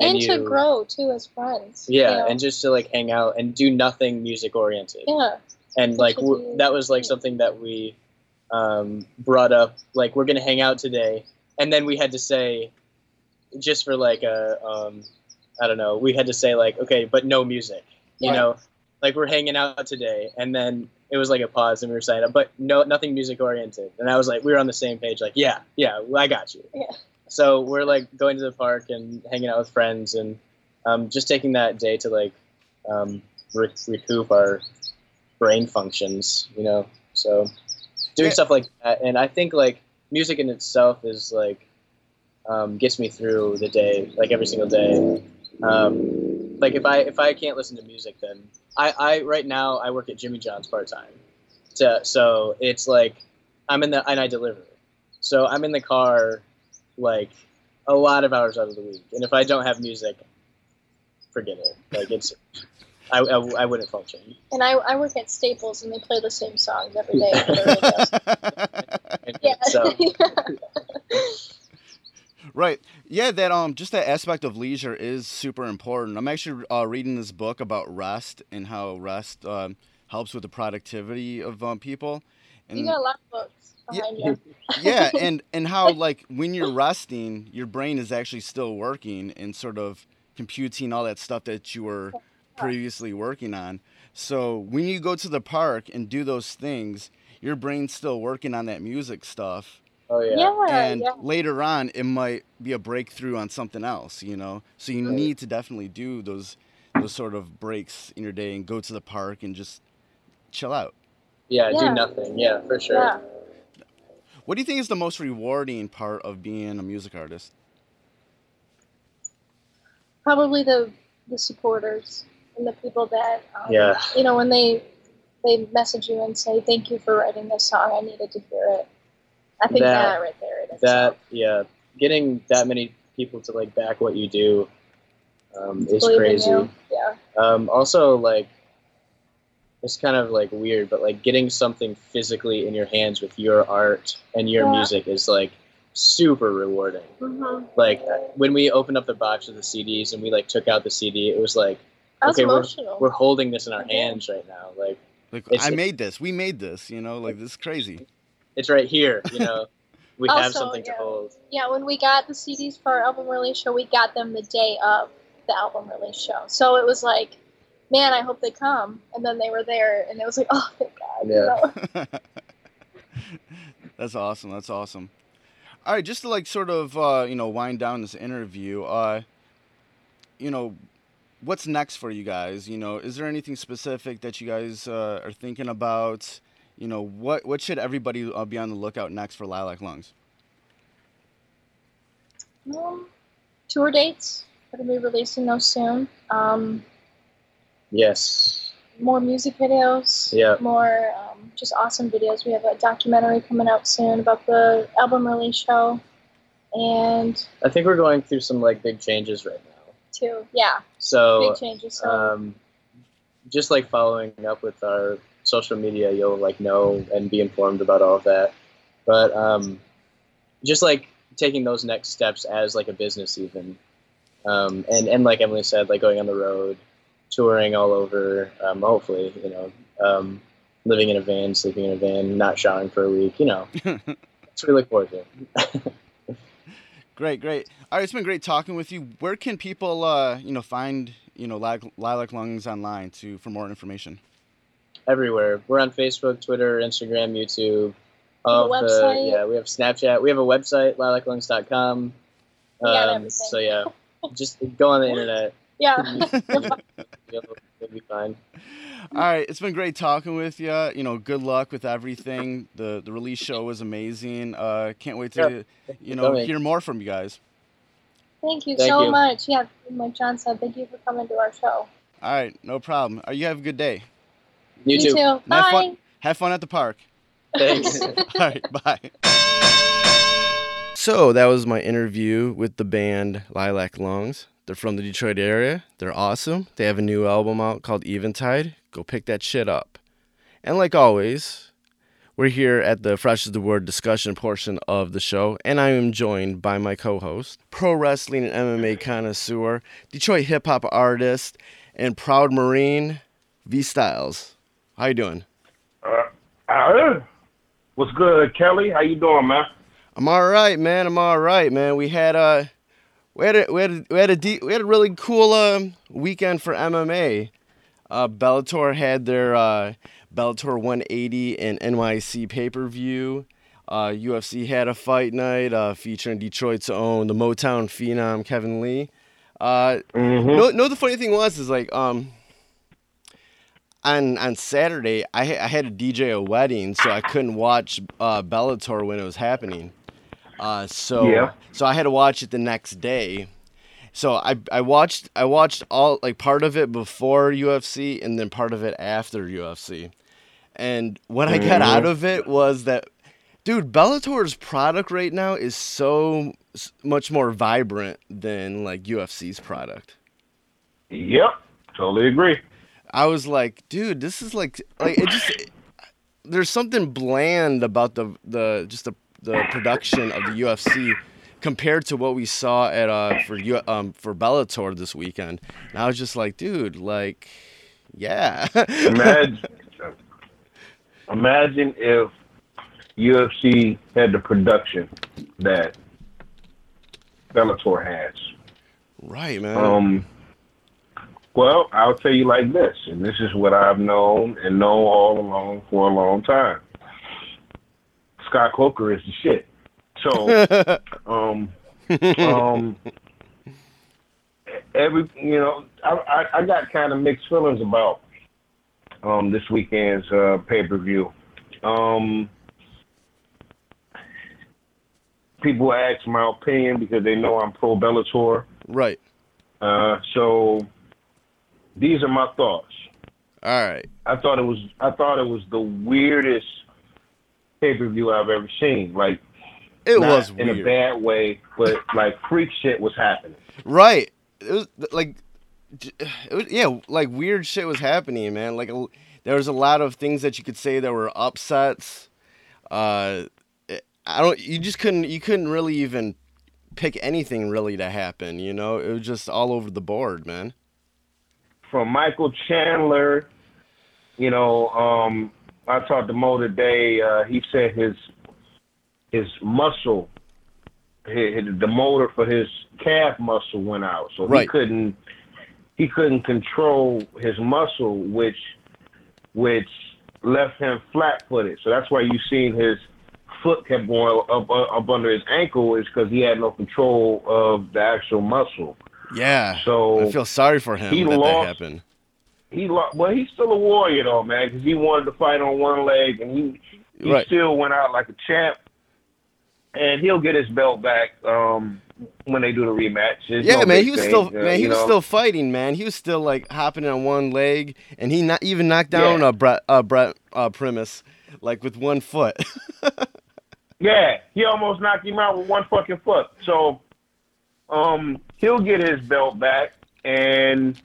And, to you- grow too as friends. Yeah, you know? and just to like hang out and do nothing music oriented. yeah. And like w- that was like something that we um, brought up like we're gonna hang out today, and then we had to say, just for like a um, I don't know, we had to say like okay, but no music, you Yeah. know, like we're hanging out today, and then it was like a pause, and we were saying, but no, nothing music oriented, and I was like, we were on the same page, like yeah, yeah, I got you. Yeah. So we're like going to the park and hanging out with friends, and um, just taking that day to like um, re- recoup our brain functions, you know. So doing Yeah. stuff like that, and I think like music in itself is like um, gets me through the day, like every single day. Um, like if I if I can't listen to music, then I, I right now I work at Jimmy John's part time, so so it's like I'm in the and I deliver, so I'm in the car like a lot of hours out of the week, and if I don't have music, forget it. Like it's I, I, I wouldn't function. And I, I work at Staples, and they play the same songs every day. on the radio. And yeah. So Right. Yeah, that um just that aspect of leisure is super important. I'm actually uh, reading this book about rest and how rest um, helps with the productivity of um, people. And you got a lot of books behind you. yeah, and and how like when you're resting, your brain is actually still working and sort of computing all that stuff that you were previously working on. So when you go to the park and do those things, your brain's still working on that music stuff oh yeah. Yeah, and yeah. later on it might be a breakthrough on something else you know so you Right. need to definitely do those those sort of breaks in your day and go to the park and just chill out Yeah, Yeah. do nothing. Yeah, for sure. Yeah. what do you think is the most rewarding part of being a music artist Probably the the supporters and the people that um, Yeah. you know when they they message you and say thank you for writing this song. I needed to hear it. I think That- that, right there. in That itself. yeah, getting that many people to like back what you do um, is Believe crazy. Yeah. Um, also, like, it's kind of like weird, but like getting something physically in your hands with your art and your Yeah. music is like super rewarding. hmm Like uh, when we opened up the box of the CDs and we like took out the CD, it was like I was Okay, we're- we're holding this in our hands right now. Like like i made this we made this you know like this is crazy it's right here, you know. We have Also, something to hold. yeah, when we got the CDs for our album release show, we got them the day of the album release show. So it was like, man, I hope they come. And then they were there, and it was like, oh, thank God. Yeah. know? that's awesome that's awesome all right just to like sort of uh, you know wind down this interview uh, you know what's next for you guys you know is there anything specific that you guys uh, are thinking about you know what what should everybody uh, be on the lookout next for lilac lungs Um, tour dates. We're going to be releasing those soon. Um, Yes. more music videos. Yeah. More um, just awesome videos. We have a documentary coming out soon about the album release show. And I think we're going through some like big changes right now. Too. yeah, So big changes. So um, just like following up with our social media, you'll like know and be informed about all of that. But um, just like taking those next steps as like a business, even, um, and and like Emily said, like going on the road, touring all over. Um, hopefully, you know, um, living in a van, sleeping in a van, not showering for a week. You know, that's what we look forward to. It. Great great all right it's been great talking with you where can people uh, you know find you know lilac lungs online to for more information everywhere. We're on Facebook, Twitter, Instagram, YouTube. have a All of website. yeah, we have Snapchat. We have a website, lilaclungs.com. We Um, everything. so yeah, just go on the internet. yeah, You'll, you'll be fine. All right, it's been great talking with you. You know, good luck with everything. The the release show was amazing. Uh, can't wait to you know hear more from you guys. thank you Thank so you. much. Yeah, like John said, thank you for coming to our show. All right, no problem. Uh, you have a good day. You, too. Have Bye. fun. Have fun at the park. Thanks. All right, bye. So that was my interview with the band Lilac Lungs. They're from the Detroit area. They're awesome. They have a new album out called Eventide. Go pick that shit up. And like always, we're here at the Fresh is the Word discussion portion of the show, and I am joined by my co-host, pro wrestling and MMA connoisseur, Detroit hip hop artist, and proud Marine, V Styles. How you doing? Uh, uh, What's good, Kelly? How you doing, man? I'm all right, man. I'm all right, man. We had uh, we had a we had a, we had a de- we had a really cool um weekend for MMA. Uh, Bellator had their uh, Bellator 180 and NYC pay per view. Uh, UFC had a fight night uh, featuring Detroit's own the Motown phenom Kevin Lee. Uh, Mm-hmm. no, no. The funny thing was is like um. On on Saturday, I I had to DJ a wedding, so I couldn't watch uh, Bellator when it was happening. Uh, so Yeah. so I had to watch it the next day. So I I watched I watched all like part of it before UFC and then part of it after UFC. And what I got out of it was that dude, Bellator's product right now is so much more vibrant than like UFC's product. Yep, totally agree. I was like, dude, this is like like it just there's something bland about the the just the the production of the UFC compared to what we saw at uh for U um for Bellator this weekend. And I was just like, dude, like yeah. Imagine, imagine if UFC had the production that Bellator has. right, man. Um, well, I'll tell you like this, and this is what I've known and know all along for a long time. Scott Coker is the shit. So, um, um, every you know, I I, I got kind of mixed feelings about um this weekend's uh, pay per view. Um, people ask my opinion because they know I'm pro Bellator. right. Uh, so these are my thoughts. All right. I thought it was I thought it was the weirdest pay per view I've ever seen. Like It was in a bad way, but like freak shit was happening. Right. It was like, it was, yeah, like weird shit was happening, man. Like a, there was a lot of things that you could say that were upsets. Uh, I don't. You just couldn't. You couldn't really even pick anything really to happen. You know, it was just all over the board, man. From Michael Chandler, you know, um, I talked to Mo today. Uh, he said his his muscle, his, the motor for his calf muscle went out, so he couldn't he couldn't control his muscle, which which left him flat footed. So that's why you seen his foot kept going up up under his ankle is because he had no control of the actual muscle. Yeah. So I feel sorry for him he that that happened. he lo- well, he's still a warrior though, man, because he wanted to fight on one leg, and he he Right. still went out like a champ. And he'll get his belt back um, when they do the rematch. Yeah, no man, he was thing, still uh, man, he was know. still fighting, man. He was still like hopping on one leg, and he not even knocked down Yeah. a Brett uh, Brent uh, Primus like with one foot. Yeah, he almost knocked him out with one fucking foot. So, um, he'll get his belt back, and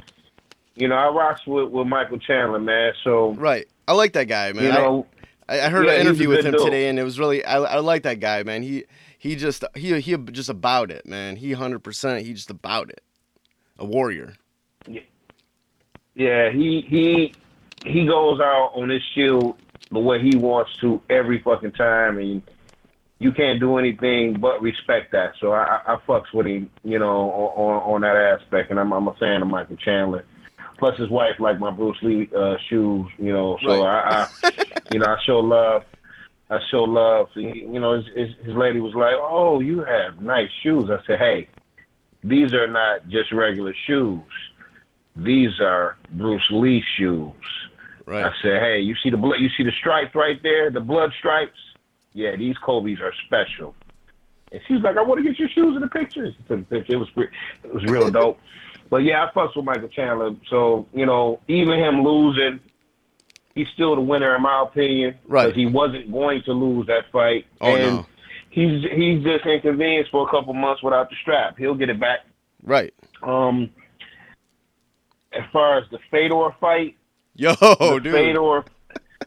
you know I rocks with with Michael Chandler, man. So right. I like that guy, man. you I- know, I, I heard Yeah, an interview with him dude. today, and it was really I, I like that guy, man. He he just he he just about it, man. He hundred percent. He just about it. A warrior. yeah, he he he goes out on his shield the way he wants to every fucking time, and you can't do anything but respect that. So I, I, I fucks with him, you know, on, on that aspect, and I'm I'm a fan of Michael Chandler. Plus, his wife like my Bruce Lee uh, shoes, you know. So I, I, you know, I show love. I show love. He- you know, his, his his lady was like, "Oh, you have nice shoes." I said, "Hey, these are not just regular shoes. These are Bruce Lee shoes." Right. I said, "Hey, you see the blood? You see the stripes right there? The blood stripes? Yeah, these Kobe's are special." And she's like, "I want to get your shoes in the picture." She took the picture. It was it was real dope. But yeah, I fucks with Michael Chandler. So you know, even him losing, he's still the winner in my opinion. Right. He wasn't going to lose that fight. Oh, and no. He's he's just inconvenienced for a couple months without the strap. He'll get it back. Right. Um, as far as the Fedor fight, Yo, dude, Fedor,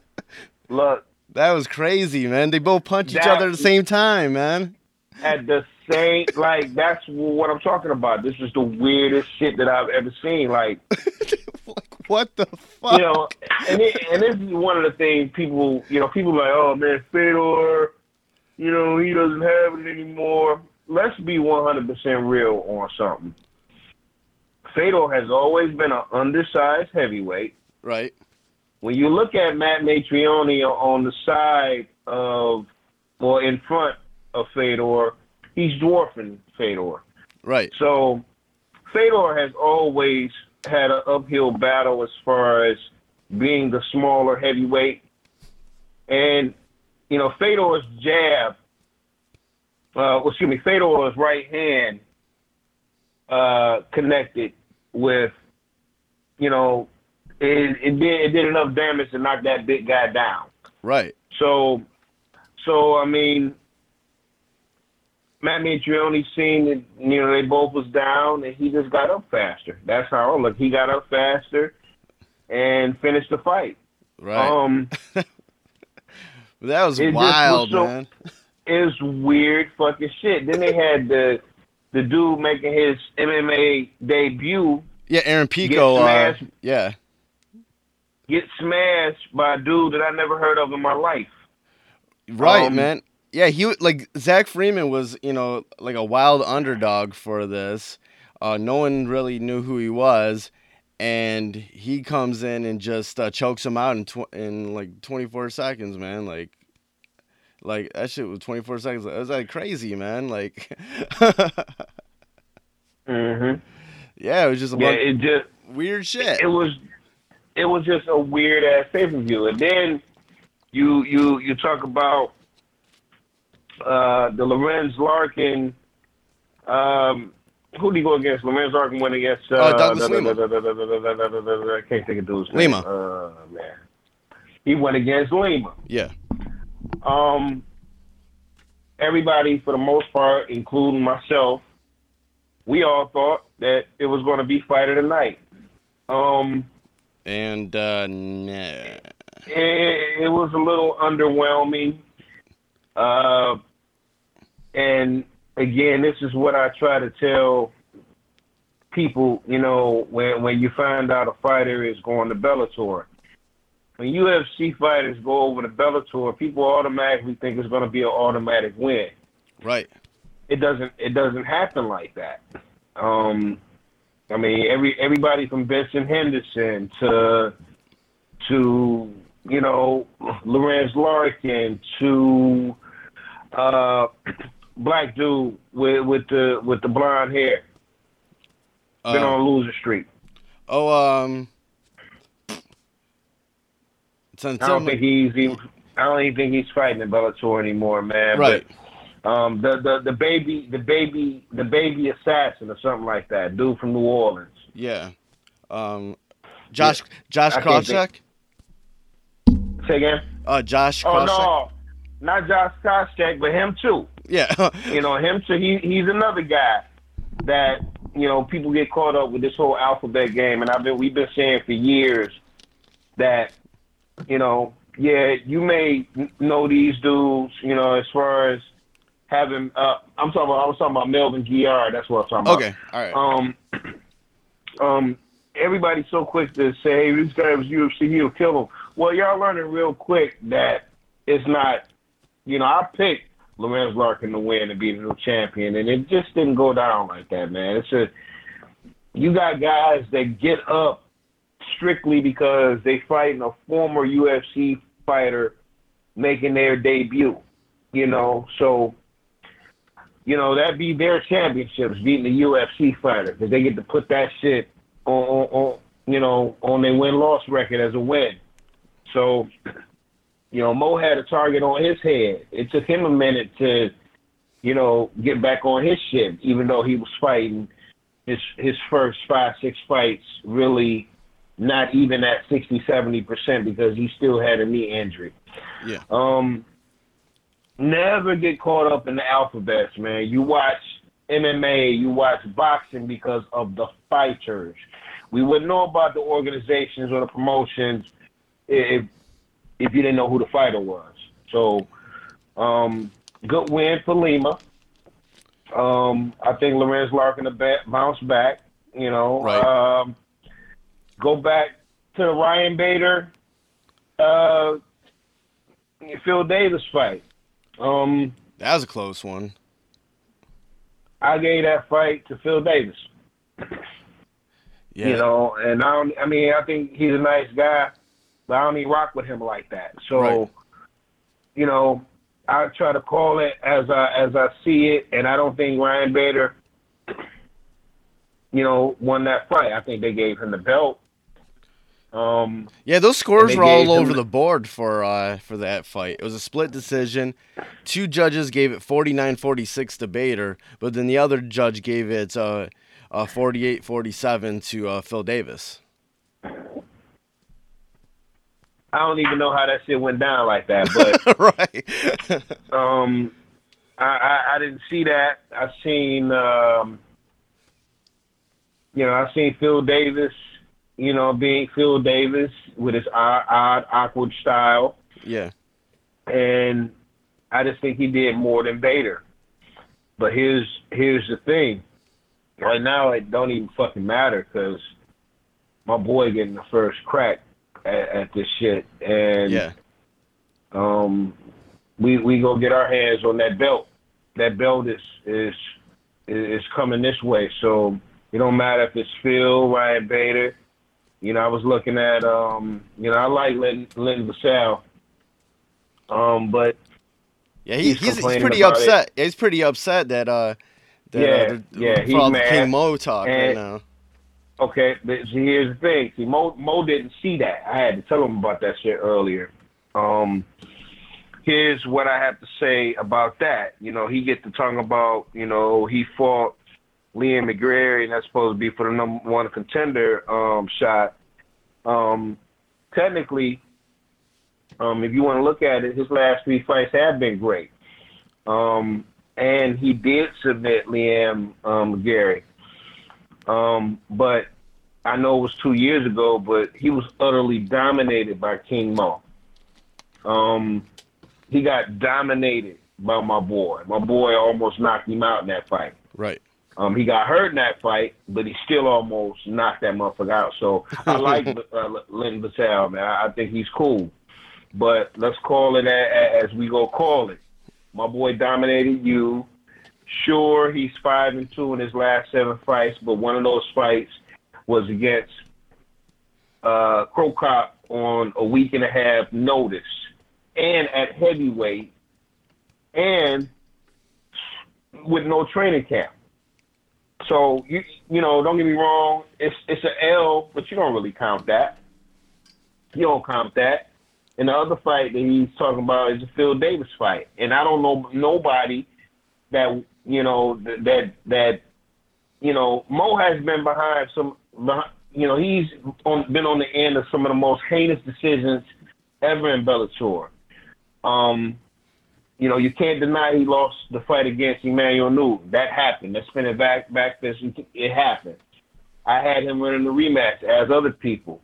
look, that was crazy, man. They both punch each other at the same time, man. at the same like that's what I'm talking about. This is the weirdest shit that I've ever seen. Like like what the fuck? you know, and it, and this is one of the things people, you know, people like, oh man, Fedor, you know, he doesn't have it anymore. Let's be one hundred percent real on something. Fedor has always been an undersized heavyweight. right. When you look at Matt Mitrione on the side of, or in front of Fedor, he's dwarfing Fedor. Right. So Fedor has always had an uphill battle as far as being the smaller heavyweight. And, you know, Fedor's jab, uh, well, excuse me, Fedor's right hand uh, connected with, you know, it, it did it did enough damage to knock that big guy down. Right. So, so I mean, Matt Mitrione seen that you know they both was down, and he just got up faster. That's how I look. He got up faster and finished the fight. Right. Um, that was it wild, was so- man. it's weird fucking shit. Then they had the the dude making his MMA debut Yeah, Aaron Pico. Uh, yeah. Get smashed by a dude that I never heard of in my life. Right, Um, man. Yeah, he w- like Zach Freeman was, you know, like a wild underdog for this. Uh, no one really knew who he was, and he comes in and just uh, chokes him out in tw- in like 24 seconds, man. Like, like that shit was 24 seconds. It was like crazy, man. Like, Mm-hmm. yeah, it was just a Yeah, bunch it just weird shit. it was it was just a weird ass pay per view. And then you you you talk about uh, the Lorenz Larkin. Um, who did he go against? Lorenz Larkin went against uh, uh, Douglas Lima. I can't think of dude's name. Lima. Uh, man, he went against Lima. Yeah. Um. Everybody, for the most part, including myself, we all thought that it was going to be fight of the night. Um, and uh, nah. it, it was a little underwhelming. Uh, and again, this is what I try to tell people. You know, when when you find out a fighter is going to Bellator, when UFC fighters go over to Bellator, people automatically think it's going to be an automatic win. right. It doesn't. It doesn't happen like that. Um, I mean, every everybody from Benson Henderson to to you know Lorenz Larkin to uh, black dude with with the with the blonde hair been Uh, on loser Street. oh, um, I don't think he's even. I don't even think he's fighting in Bellator anymore, man. right. But, um, the the the baby the baby the baby assassin or something like that, dude from New Orleans. Yeah. Um, Josh Josh can't Say again. Uh, Josh Oh no, not Josh Koscheck, but him too. Yeah. You know, him too. He he's another guy that you know people get caught up with this whole alphabet game, and I've been we've been saying for years that you know, yeah, you may know these dudes, you know, as far as having. Uh, I'm talking about. I was talking about Melvin Guillard. That's what I'm talking about. okay. All right. Um, um, everybody's so quick to say, hey, this guy was UFC, he'll kill him. Well, y'all learning real quick that it's not, you know, I picked Lorenz Larkin to win and be the new champion, and it just didn't go down like that, man. It's a, you got guys that get up strictly because they fighting a former UFC fighter making their debut, you know, so you know, that be their championships beating the UFC fighter because they get to put that shit on, on, on you know, on their win loss record as a win. So, you know, Mo had a target on his head. It took him a minute to, you know, get back on his shit, even though he was fighting his his first five, six fights really not even at 60, 70% because he still had a knee injury. Yeah. Um, never get caught up in the alphabets, man. You watch MMA, you watch boxing because of the fighters. We wouldn't know about the organizations or the promotions if if you didn't know who the fighter was. So, um, good win for Lima. Um, I think Lorenz Larkin to bounce back. You know, Right. um, go back to the Ryan Bader, uh, Phil Davis fight. Um, That was a close one. I gave that fight to Phil Davis. Yeah. You know, and I don't. I mean, I think he's a nice guy, but I don't even rock with him like that. So, Right. you know, I try to call it as I as I see it, and I don't think Ryan Bader, you know, won that fight. I think they gave him the belt. Um, Yeah, those scores were all over the- the board for uh for that fight. It was a split decision. Two judges gave it 49-46 to Bader, but then the other judge gave it uh, uh 48-47 to uh, Phil Davis. I don't even know how that shit went down like that, but right. Um, I, I, I didn't see that. I seen, um, you know, I seen Phil Davis, you know, being Phil Davis with his odd, odd awkward style, yeah. and I just think he did more than Bader. But here's here's the thing. Right now, it don't even fucking matter because my boy getting the first crack at, at this shit, and Yeah. um, we we go get our hands on that belt. That belt is is is coming this way. So it don't matter if it's Phil, Ryan Bader. You know, I was looking at um, you know, I like Linton, Linton Vassell. Um, but Yeah, he, He's he's, he's pretty about it. upset. He's pretty upset that uh that, Yeah, uh, they're- yeah, he's the mad. King Mo talk right now. okay, but see, here's the thing. See, Mo Mo didn't see that. I had to tell him about that shit earlier. Um, here's what I have to say about that. You know, he get to talk about, you know, he fought Liam McGeary, and that's supposed to be for the number one contender um, shot. Um, technically, um, if you want to look at it, his last three fights have been great. Um, and he did submit Liam um. Um, but I know it was two years ago, but he was utterly dominated by King Mo. Um, he got dominated by my boy. My boy almost knocked him out in that fight. Right. Um, he got hurt in that fight, but he still almost knocked that motherfucker out. So I like uh, Linton Vassell, man. I, I think he's cool. But let's call it a, a, as we go call it. My boy dominated you. Sure, he's five and two in his last seven fights, but one of those fights was against uh, Cro Cop on a week and a half notice, and at heavyweight, and with no training camp. So you you know, don't get me wrong, it's it's an L, but you don't really count that. You don't count that. And the other fight that he's talking about is the Phil Davis fight, and I don't know nobody that you know that that, you know Mo has been behind some. You know he's on, been on the end of some of the most heinous decisions ever in Bellator. Um, you know, you can't deny he lost the fight against Emmanuel Newton. That happened. Let's spin it back back this. It happened. I had him running the rematch as other people.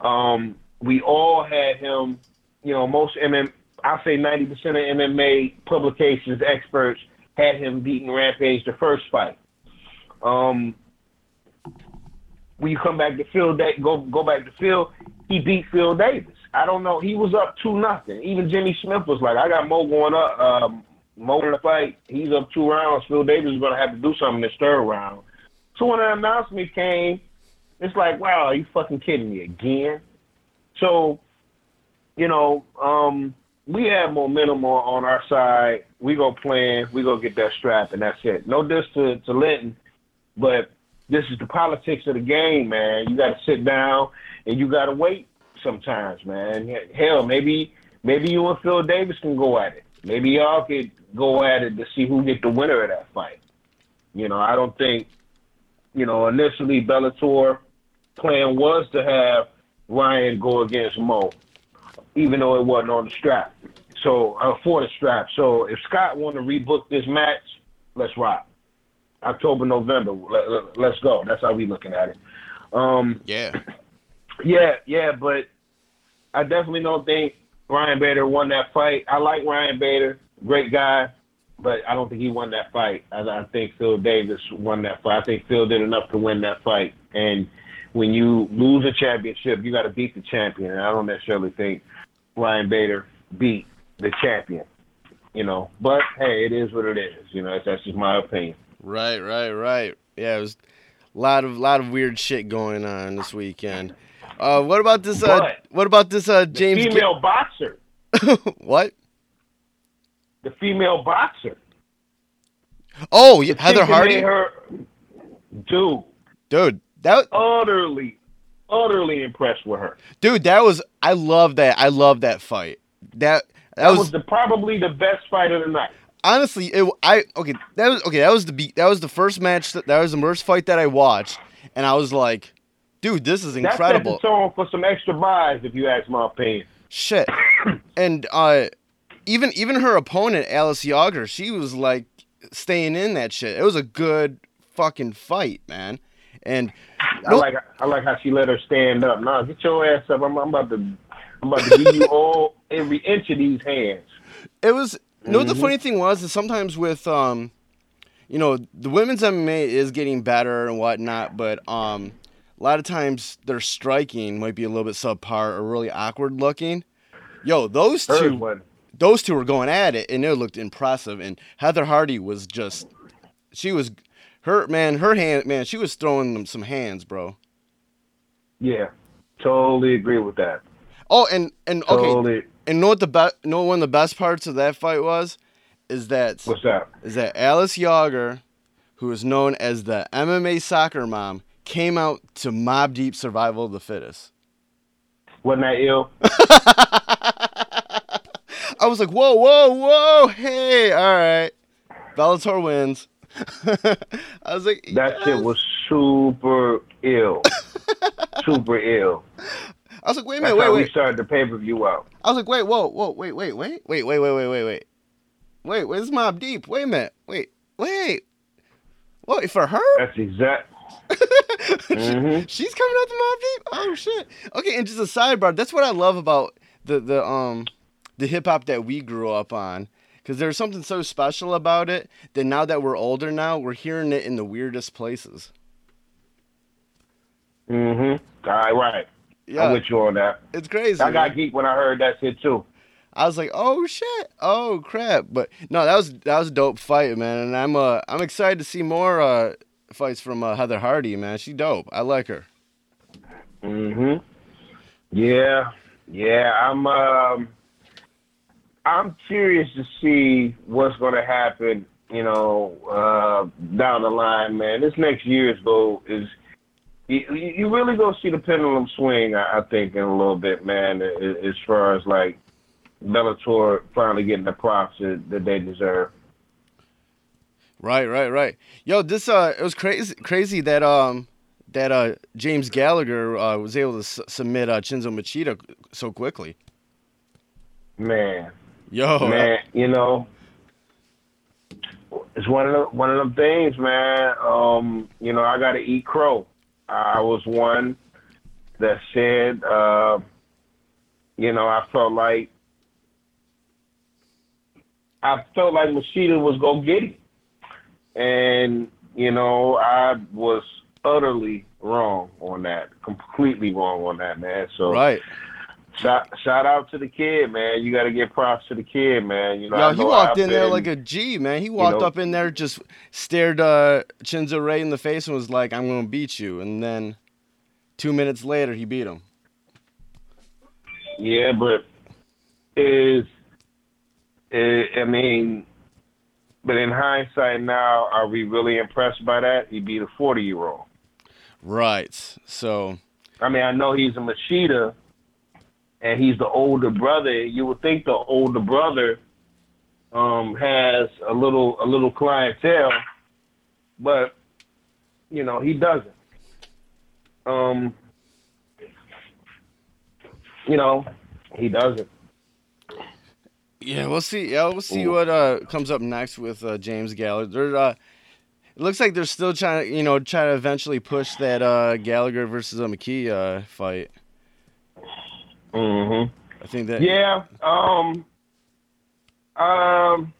Um, we all had him. You know, most MM. I say ninety percent of MMA publications experts had him beating Rampage the first fight. Um, when you come back to Phil, da- go go back to Phil. He beat Phil Davis. I don't know. He was up two nothing. Even Jimmy Smith was like, I got Mo going up. Um, Mo in the fight. He's up two rounds. Phil Davis is going to have to do something in this third round. So when the announcement came, it's like, wow, are you fucking kidding me again? So, you know, um, we have momentum on, on our side. We go plan. We go get that strap, and that's it. No diss to, to Linton, but this is the politics of the game, man. You got to sit down and you got to wait sometimes, man. Hell, maybe maybe you and Phil Davis can go at it. Maybe y'all could go at it to see who get the winner of that fight. You know, I don't think, you know, initially Bellator plan was to have Ryan go against Mo, even though it wasn't on the strap. So uh, for the strap. So if Scott want to rebook this match, let's rock. October, November, let, let, let's go. That's how we looking at it. Um, Yeah. yeah, yeah, but I definitely don't think Ryan Bader won that fight. I like Ryan Bader, great guy, but I don't think he won that fight. I, I think Phil Davis won that fight. I think Phil did enough to win that fight, and when you lose a championship, you got to beat the champion. And I don't necessarily think Ryan Bader beat the champion. You know, but hey, it is what it is. You know, that's just my opinion. Right, right, right. Yeah, it was a lot of lot of weird shit going on this weekend. Uh, what about this? Uh, But what about this? Uh, The James. female boxer, what? the female boxer. Oh, yeah, Heather Hardy. Her, dude, Dude, that utterly, utterly impressed with her. dude, that was. I love that. I love that fight. That that, That was, was the, probably the best fight of the night. honestly. It, I okay. That was okay. That was the That was the first match. That, that was the first fight that I watched, and I was like, dude, this is incredible. the tone for some extra buys, if you ask my opinion. Shit. And uh even even her opponent, Alice Yauger, she was like staying in that shit. It was a good fucking fight, man. And I no- like I like how she let her stand up. Nah, get your ass up. I'm, I'm about to I'm about to give you all every inch of these hands. it was you know what the Mhm. funny thing was is sometimes with um you know, the women's MMA is getting better and whatnot, but um a lot of times their striking might be a little bit subpar or really awkward looking. Yo, those two one. those two were going at it and it looked impressive and heather hardy was just she was her man her hand man she was throwing them some hands bro Yeah, totally agree with that. oh and and okay Totally. and know what the best know one of the best parts of that fight was is that What's that? is that alice yauger who is known as the mma soccer mom came out to mobb deep survival of the fittest Wasn't that ill? i was like whoa whoa whoa hey all right bellator wins i was like That shit was super ill. super ill. I was like, wait a That's minute, wait, how we started the pay per view out. I was like, wait, whoa, whoa, wait, wait, wait, wait, wait, wait, wait, wait, wait. Wait, wait, this Mobb Deep. Wait a minute. Wait, wait. Wait, for her? That's exact. Mhm. She's coming out to Mobb Deep? Oh shit. Okay, and just a sidebar, that's what I love about the the um the hip hop that we grew up on. Cause there's something so special about it that now that we're older now, we're hearing it in the weirdest places. Mm-hmm. All right, right. Yeah, I'm with you on that. it's crazy. I got man. geek when I heard that shit too. I was like, "Oh shit! Oh crap!" But no, that was that was a dope fight, man. And I'm uh I'm excited to see more uh fights from uh, Heather Hardy, man. She dope. I like her. Mm-hmm. Yeah, yeah. I'm um, I'm curious to see what's going to happen. You know, uh, down the line, man. This next year's goal is you, you really gonna see the pendulum swing. I, I think in a little bit, man. a- As far as like Bellator finally getting the props that, that they deserve. Right, right, right. Yo, this uh, it was crazy, crazy that um that uh James Gallagher uh, was able to s- submit uh, Chinzo Machida so quickly. Man, Yo, man, you know, it's one of the, one of them things, man. Um, you know, I got to eat crow. I was one that said, uh, you know, I felt like I felt like Machida was gonna get him, and you know, I was utterly wrong on that, completely wrong on that, man. So right. Shout, shout out to the kid, man. You got to give props to the kid, man. You know, Yo, he know walked in there like a G, man. He walked know- up in there, just stared uh, Chinzo Ray in the face and was like, "I'm gonna beat you." And then two minutes later, he beat him. Yeah, but is, is I mean, but in hindsight now, are we really impressed by that? He beat a forty year old. Right. So I mean, I know he's a Machida, and he's the older brother. You would think the older brother um, has a little a little clientele, but you know he doesn't. Um, you know, he doesn't. Yeah, we'll see. Yeah, we'll see Ooh. what uh comes up next with uh, James Gallagher. They're, uh, it looks like they're still trying to, you know, try to eventually push that uh, Gallagher versus a McKee uh, fight. Mm-hmm. I think that. Yeah. Um. Um.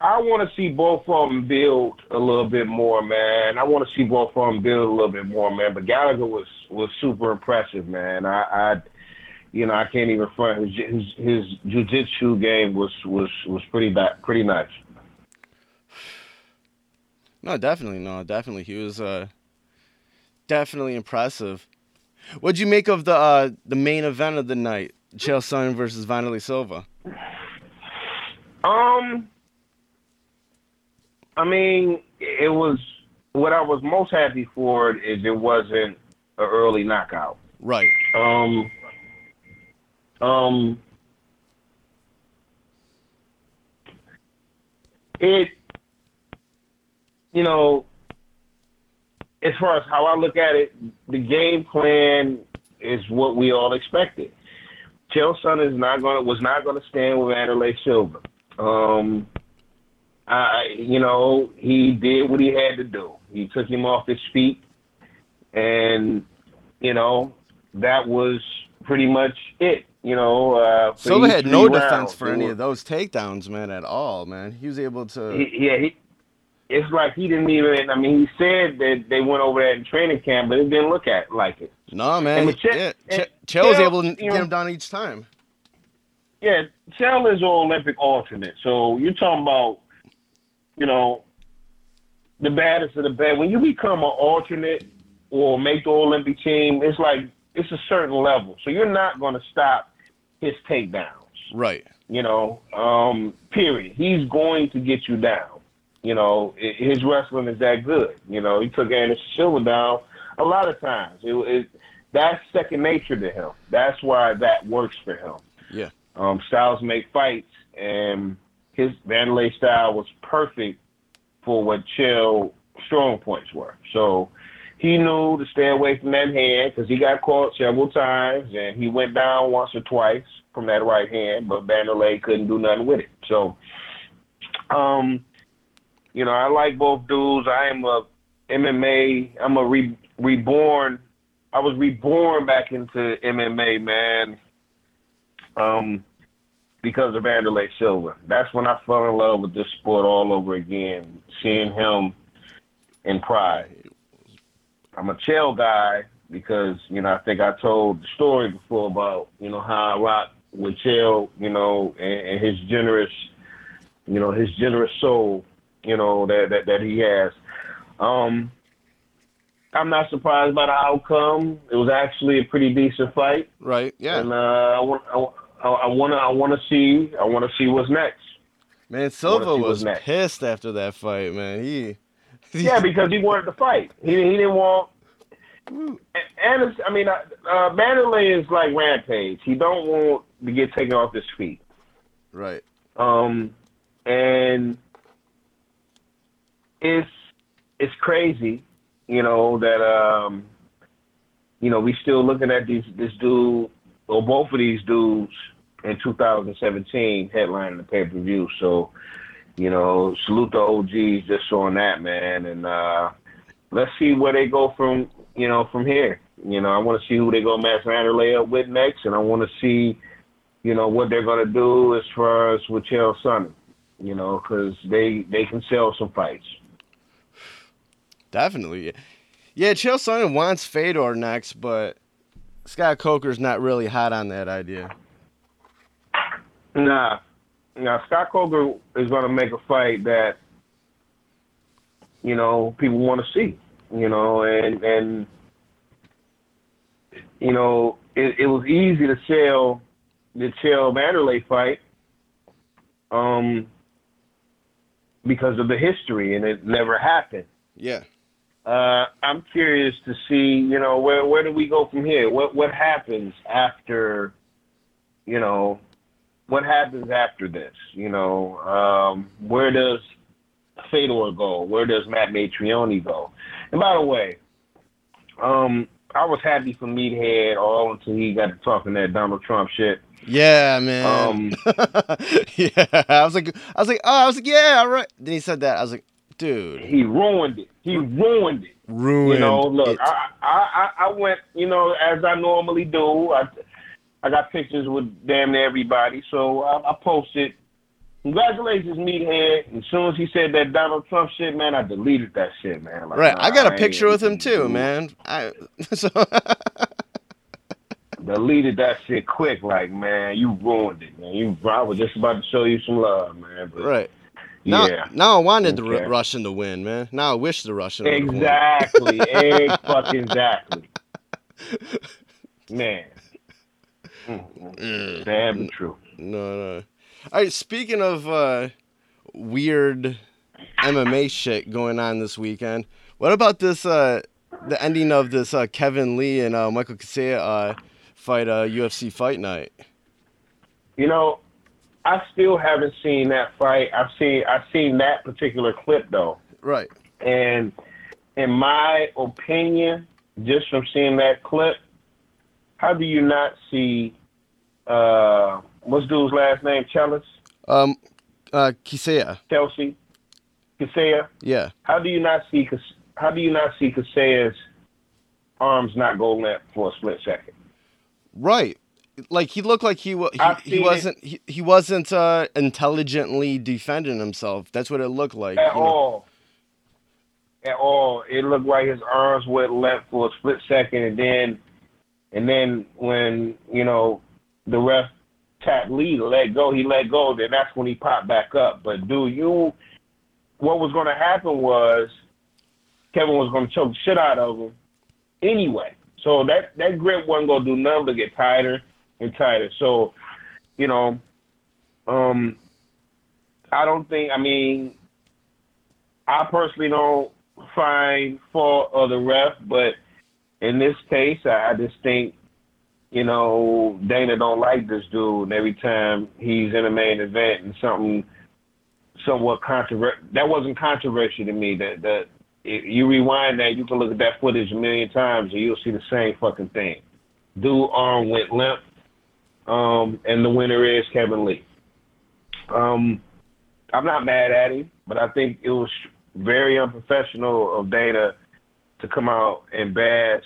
I want to see both of them build a little bit more, man. I want to see both of them build a little bit more, man. But Gallagher was was super impressive, man. I, I you know, I can't even front his his, his jujitsu game was was was pretty bad, pretty nice. No, definitely, no, definitely. He was uh, definitely impressive. What'd you make of the uh, the main event of the night, Chael Sonnen versus Wanderlei Silva? Um, I mean, it was what I was most happy for is it wasn't an early knockout. Right. Um, um, it, you know, as far as how I look at it, the game plan is what we all expected. Chael Sonnen is not going was not going to stand with Wanderlei Silva. Um, I, you know, he did what he had to do. He took him off his feet, and you know that was pretty much it. You know, uh, Silva had no three defense rounds, for any of those takedowns, man, at all, man. He was able to. he, yeah, he, it's like he didn't even. I mean, he said that they went over that in training camp, but it didn't look at like it. no, man. but Chael- yeah, and Ch- Chael was able to you get know- him down each time. Yeah, Chael is an Olympic alternate. So you're talking about, you know, the baddest of the bad. When you become an alternate or make the Olympic team, it's like it's a certain level. So you're not going to stop his takedowns. Right. you know, um, period. He's going to get you down. You know, i- his wrestling is that good. You know, he took Anderson Silva down a lot of times. It, it, that's second nature to him. That's why that works for him. Yeah. Um, styles make fights, and his Wanderlei style was perfect for what Chael strong points were. So he knew to stay away from that hand because he got caught several times, and he went down once or twice from that right hand, but Wanderlei couldn't do nothing with it. So, um, you know, I like both dudes. I am a MMA. I'm a re- reborn. I was reborn back into MMA, man. Um, because of Wanderlei Silva. That's when I fell in love with this sport all over again. Seeing him in Pride. I'm a Chael guy because you know I think I told the story before about you know how I rock with Chael, you know, and, and his generous, you know, his generous soul, you know that that, that he has. Um, I'm not surprised by the outcome. It was actually a pretty decent fight, Right. Yeah. and uh, I want I, I want to I want to see I want to see what's next. man, Silva was pissed after that fight, man. He. Yeah, because he wanted to fight. He he didn't want. And it's, I mean, uh, uh, Wanderlei is like Rampage. He don't want to get taken off his feet. Right. Um, and it's it's crazy, you know that um, you know we still looking at these this dude or both of these dudes in 2017 headlining the pay per view. So, you know, salute the OGs just on that man, and uh, let's see where they go from you know from here. You know, I want to see who they go match Wanderlei up with next, and I want to see you know what they're gonna do as far as with Chael Sonnen. You know, because they they can sell some fights. Definitely. Yeah, Chael Sonnen wants Fedor next, but Scott Coker's not really hot on that idea. Nah, now Scott Coker is gonna make a fight that you know people want to see. You know, and and you know it, it was easy to sell the Chael Wanderlei fight. Um, because of the history, and it never happened. Yeah. Uh, I'm curious to see, you know, where where do we go from here? What what happens after, you know, what happens after this? You know, um, where does Fedor go? Where does Matt Mitrione go? And by the way, um, I was happy for Meathead all until he got to talking that Donald Trump shit. Yeah, man. Um, yeah. I was like I was like, oh, I was like, yeah, all right. Then he said that. I was like, dude, He ruined it. He ruined it. ruined You know, look. I, I I I went, you know, as I normally do. I I got pictures with damn near everybody, so I, I posted, congratulations, meathead. As soon as he said that Donald Trump shit, man, I deleted that shit, man. Like, Right. nah, I got a picture with him too, man. I so Deleted that shit quick, like man, you ruined it, man. You, I was just about to show you some love, man. But right. Now, yeah, now I wanted the Ru- Russian to win, man. Now I wish the Russian would have won. exactly, fucking exactly, man. Mm, Mm. Sad but true. No, no. All right. Speaking of uh, weird MMA shit going on this weekend, what about this? Uh, the ending of this uh, Kevin Lee and uh, Michael Chiesa uh, fight, uh, UFC Fight Night. You know, I still haven't seen that fight. I've seen I've seen that particular clip though. Right. And in my opinion, just from seeing that clip, how do you not see uh what's dude's last name? Chalice? Um, uh, Chiesa. Chelsea? Chiesa? Yeah. How do you not see how do you not see Chiesa's arms not go limp for a split second? Right. Like he looked like he wa- I've he, he wasn't he, he wasn't uh, intelligently defending himself. That's what it looked like. At you know. all. At all. It looked like his arms went limp for a split second and then and then when, you know, the ref tapped Lee to let go, he let go, then that's when he popped back up. But do you what was gonna happen was Kevin was gonna choke the shit out of him anyway. So that that grip wasn't gonna do nothing but get tighter and tighter. So, you know, um I don't think I mean I personally don't find fault of the ref, but in this case, I just think, you know, Dana don't like this dude. And every time he's in a main event and something somewhat controversial, that wasn't controversial to me. That that you rewind that, you can look at that footage a million times and you'll see the same fucking thing. Dude arm went limp, um, and the winner is Kevin Lee. Um, I'm not mad at him, but I think it was very unprofessional of Dana to come out and bash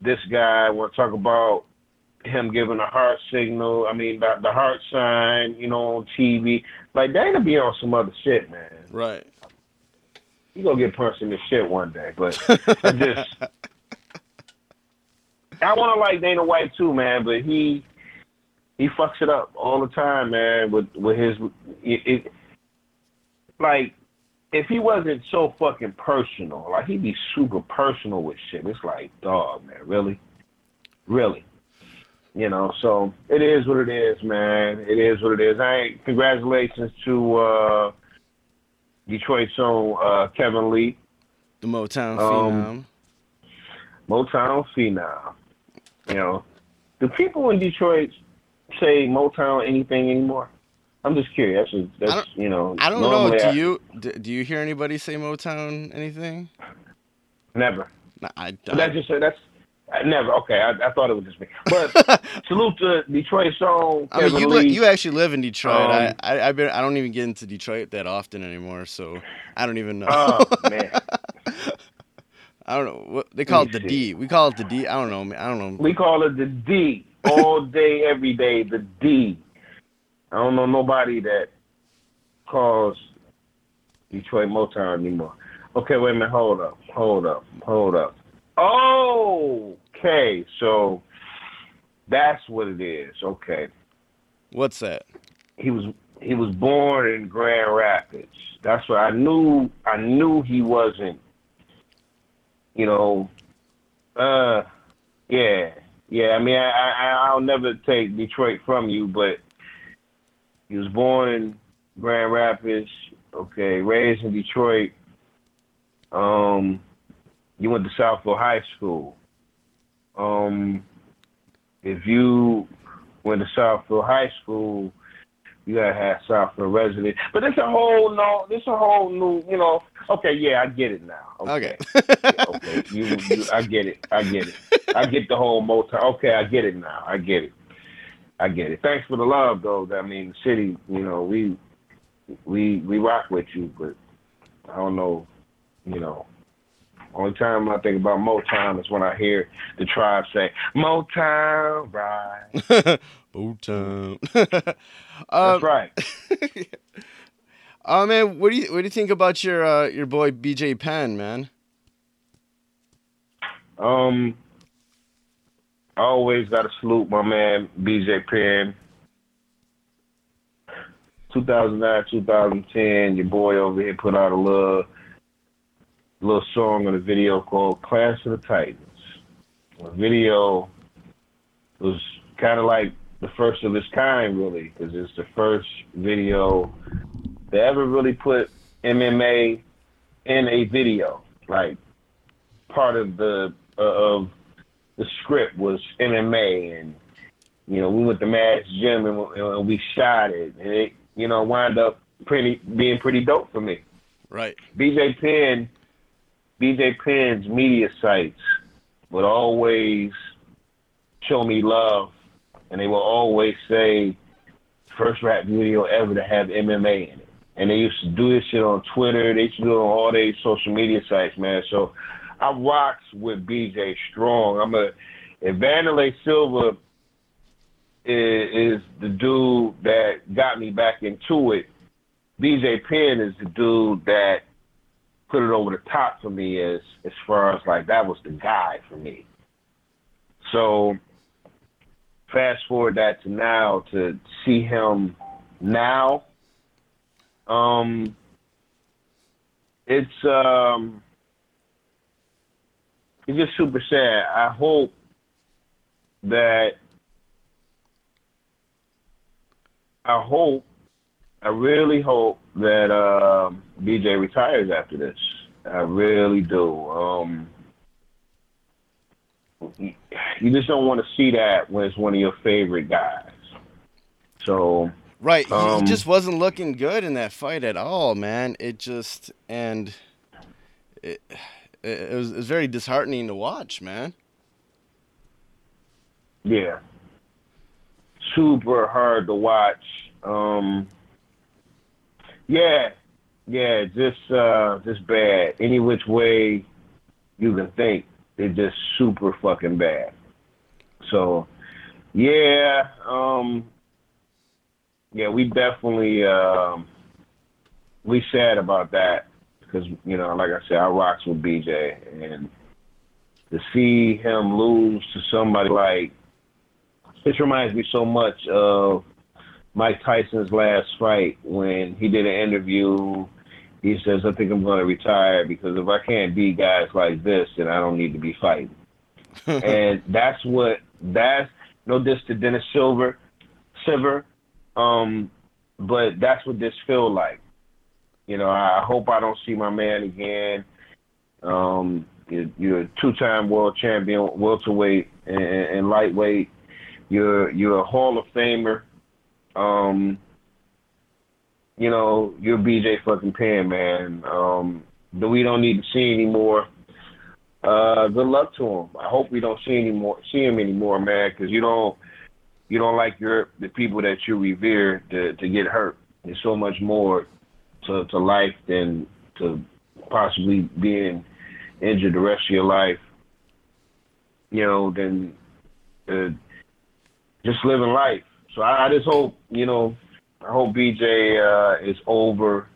this guy. Want to talk about him giving a heart signal? I mean, the, the heart sign, you know, on TV. Like Dana be on some other shit, man. Right. He gonna get punched in the shit one day, but I just. I want to like Dana White too, man, but he he fucks it up all the time, man. With with his, it, it, like if he wasn't so fucking personal, like he'd be super personal with shit. It's like, dog, man, really, really, you know. So it is what it is, man. It is what it is. I ain't, congratulations to uh Detroit's own uh, Kevin Lee, The Motown Um, Phenom. Motown phenom. You know, do people in Detroit say Motown anything anymore? I'm just curious. That's, I that's you know. I don't know. Do I- you do, you hear anybody say Motown anything? Never. Nah, I, But that's just that's I never. Okay, I, I thought it was just me. But salute to Detroit's own I mean, you li- you actually live in Detroit. I Um, I I've been, I don't even get into Detroit that often anymore, so I don't even know. oh man, I don't know what they call it. The. D. We call it the D. I don't know. man. I don't know. we call it the D all day, every day. The D. I don't know nobody that calls Detroit Motown anymore. Okay, wait a minute. Hold up. Hold up. Hold up. Okay, so that's what it is. Okay. What's that? he was he was born in Grand Rapids. That's what I knew. I knew he wasn't. You know, uh, yeah, yeah. I mean, I, I I'll never take Detroit from you, but he was born in Grand Rapids. Okay, raised in Detroit. Um, you went to Southfield High School. Um, if you went to Southfield High School, you gotta have Southfield resident. But it's a whole no. This a whole new. You know. Okay, yeah, I get it now. Okay. Yeah, okay. You, you, I get it. I get it. I get the whole motor. Okay, I get it now. I get it. I get it. Thanks for the love, though. I mean, the city. You know, we we we rock with you, but I don't know. You know, only time I think about Motown is when I hear the tribe say Motown, right? Motown. That's um, right. oh man, what do you what do you think about your uh, your boy BJ Penn, man? Um, Always got to salute my man BJ Penn. 2009, 2010, your boy over here put out a little, little song on a video called "Clash of the Titans." The video was kind of like the first of its kind, really, because it's the first video they ever really put MMA in a video. Like part of the uh, of the script was MMA, and you know we went to Mass Gym and, and we shot it, and it you know wound up pretty being pretty dope for me. Right. BJ Penn, BJ Penn's media sites would always show me love, and they will always say first rap video ever to have MMA in it. And they used to do this shit on Twitter. They used to do it on all their social media sites, man. So I rocks with BJ strong. I'm a if Wanderlei Silva is, is the dude that got me back into it. BJ Penn is the dude that put it over the top for me as as far as like that was the guy for me. So fast forward that to now to see him now. Um it's um it's just super sad. I hope that I hope I really hope that um, BJ retires after this. I really do. Um, you just don't want to see that when it's one of your favorite guys. So Right. He, Um, he just wasn't looking good in that fight at all, man. It just and it it was, it was very disheartening to watch, man. yeah, super hard to watch. Um, yeah, yeah, just uh, just bad. Any which way you can think, it's just super fucking bad. So, yeah, um, yeah, we definitely um, we sad about that because you know, like I said, I rocks with BJ, and to see him lose to somebody like this reminds me so much of Mike Tyson's last fight when he did an interview. He says, "I think I'm going to retire because if I can't beat guys like this, then I don't need to be fighting." and that's what that's no diss to Dennis Siver, Siver, um, but that's what this feel like. You know, I hope I don't see my man again. Um, you're, a two-time world champion, welterweight and, and lightweight. You're you're a Hall of Famer. Um, you know, you're BJ fucking Penn, man. Um, we don't need to see anymore. Uh, good luck to him. I hope we don't see any more, see him anymore, man, because you don't you don't like your the people that you revere to to get hurt. There's so much more to to life than to possibly being injured the rest of your life. You know, than uh, just living life. So I, I just hope you know, I hope BJ uh, is over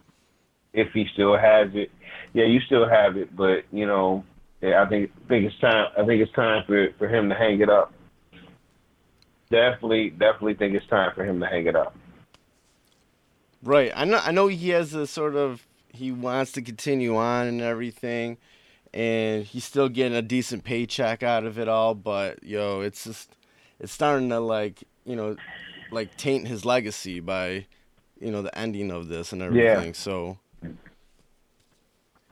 if he still has it. Yeah, you still have it, but you know, yeah, I think think it's time. I think it's time for for him to hang it up. Definitely, definitely think it's time for him to hang it up. Right. I know. I know he has a sort of he wants to continue on and everything, and he's still getting a decent paycheck out of it all. But yo, it's just it's starting to like you know, like taint his legacy by you know the ending of this and everything. Yeah. So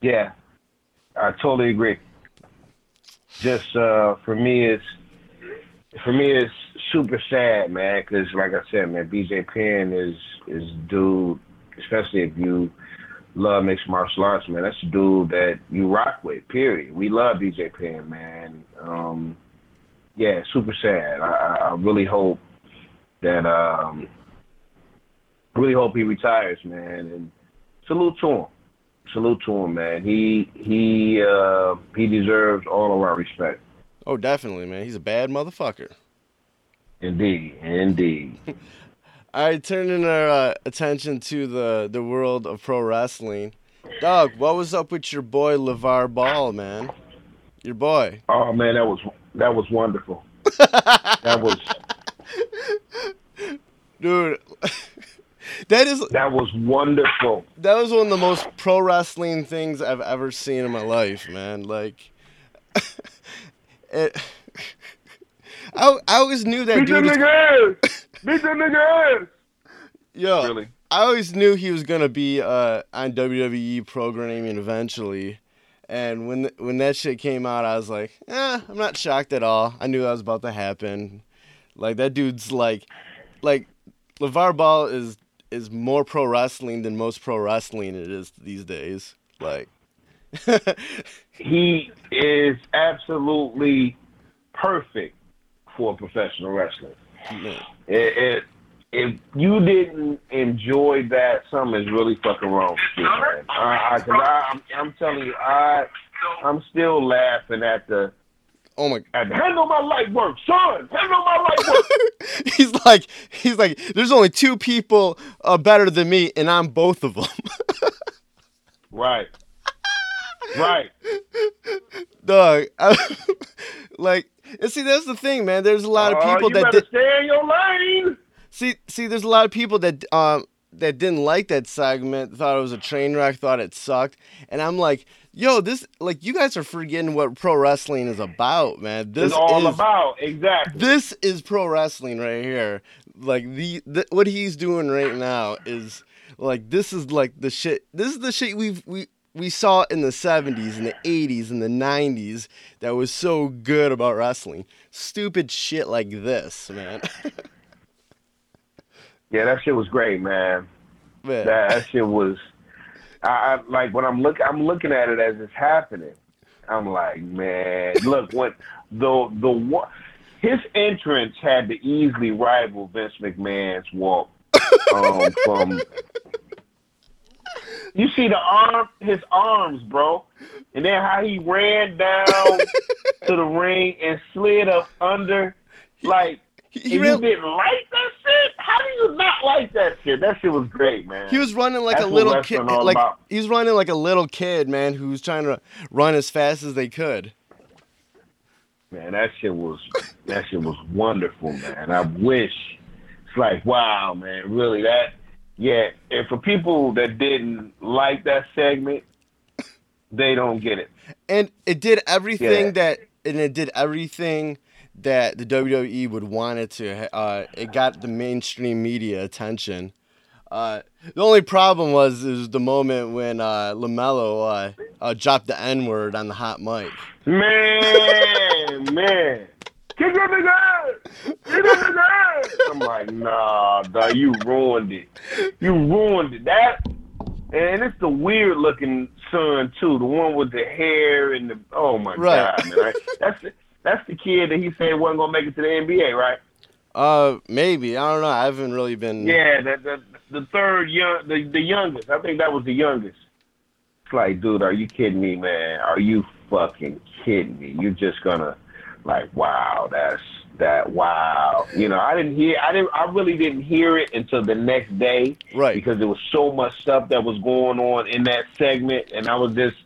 Yeah, I totally agree. Just uh, for me, it's for me it's super sad, man. Because like I said, man, BJ Penn is is dude, especially if you love mixed martial arts, man. That's a dude that you rock with. Period. We love BJ Penn, man. Um, yeah, super sad. I, I really hope that um, really hope he retires, man. And salute to him salute to him, man. He he uh, he deserves all of our respect. oh, definitely, man. He's a bad motherfucker. Indeed, indeed. All right, turning our uh, attention to the the world of pro wrestling. Doug, what was up with your boy LeVar Ball, man? Your boy. Oh man, that was that was wonderful. that was Dude, that is that was wonderful. that was one of the most pro wrestling things I've ever seen in my life, man. Like, it, I I always knew that Beat dude. Was, nigga ass! Beat the nigga ass! yo, Really? I always knew he was gonna be uh, on WWE programming eventually, and when when that shit came out, I was like, eh, I'm not shocked at all. I knew that was about to happen. Like that dude's like, like LeVar Ball is is more pro wrestling than most pro wrestling it is these days. Like, He is absolutely perfect for a professional wrestler. man, It, it, if you didn't enjoy that, something is really fucking wrong with you, man. I, I, cause I, I'm, I'm telling you, I, I'm still laughing at the, oh my. the, handle my light work, son, handle my light work. He's like, he's like, there's only two people uh, better than me, and I'm both of them. right, right. Dog, I, like, and see, that's the thing, man. There's a lot of Oh, people you that did, stay in your lane. see, see, there's a lot of people that um that didn't like that segment, thought it was a train wreck, thought it sucked, and I'm like, yo, this, like, you guys are forgetting what pro wrestling is about, man. This It's all is, about exactly. this is pro wrestling right here. Like the, the what he's doing right now is like this is like the shit. This is the shit we've we we saw in the 70s and the 80s and the 90s that was so good about wrestling. Stupid shit like this, man. Yeah, that shit was great, man. man. That, that shit was. I, I like when I'm look. I'm looking at it as it's happening. I'm like, man, look when the the one his entrance had to easily rival Vince McMahon's walk um, from. You see the arm, his arms, bro, and then how he ran down to the ring and slid up under, like. He, he, you didn't like that shit? How do you not like that shit? That shit was great, man. he was running like That's a little kid. Like about. he was running like a little kid, man, who's trying to run as fast as they could. Man, that shit was that shit was wonderful, man. I wish it's like wow, man, really that yeah, and for people that didn't like that segment, they don't get it. and it did everything Yeah. that and it did everything that the WWE would want it to. Uh, it got the mainstream media attention. Uh, the only problem was is the moment when uh, LaMelo uh, uh, dropped the N word on the hot mic. Man, man. Kick that nigga ass! Kick that nigga ass! I'm like, nah, dog, you ruined it. You ruined it. That and it's the weird looking son too, the one with the hair and the oh my Right. god, man. Right? That's the, that's the kid that he said wasn't gonna make it to the NBA, right? Uh, maybe I don't know. I haven't really been. Yeah, the the, the third young the, the youngest. I think that was the youngest. It's like, dude, are you kidding me, man? Are you fucking kidding me? You're just gonna like, wow, that's that wow. You know, I didn't hear I didn't I really didn't hear it until the next day Right. because there was so much stuff that was going on in that segment and I was just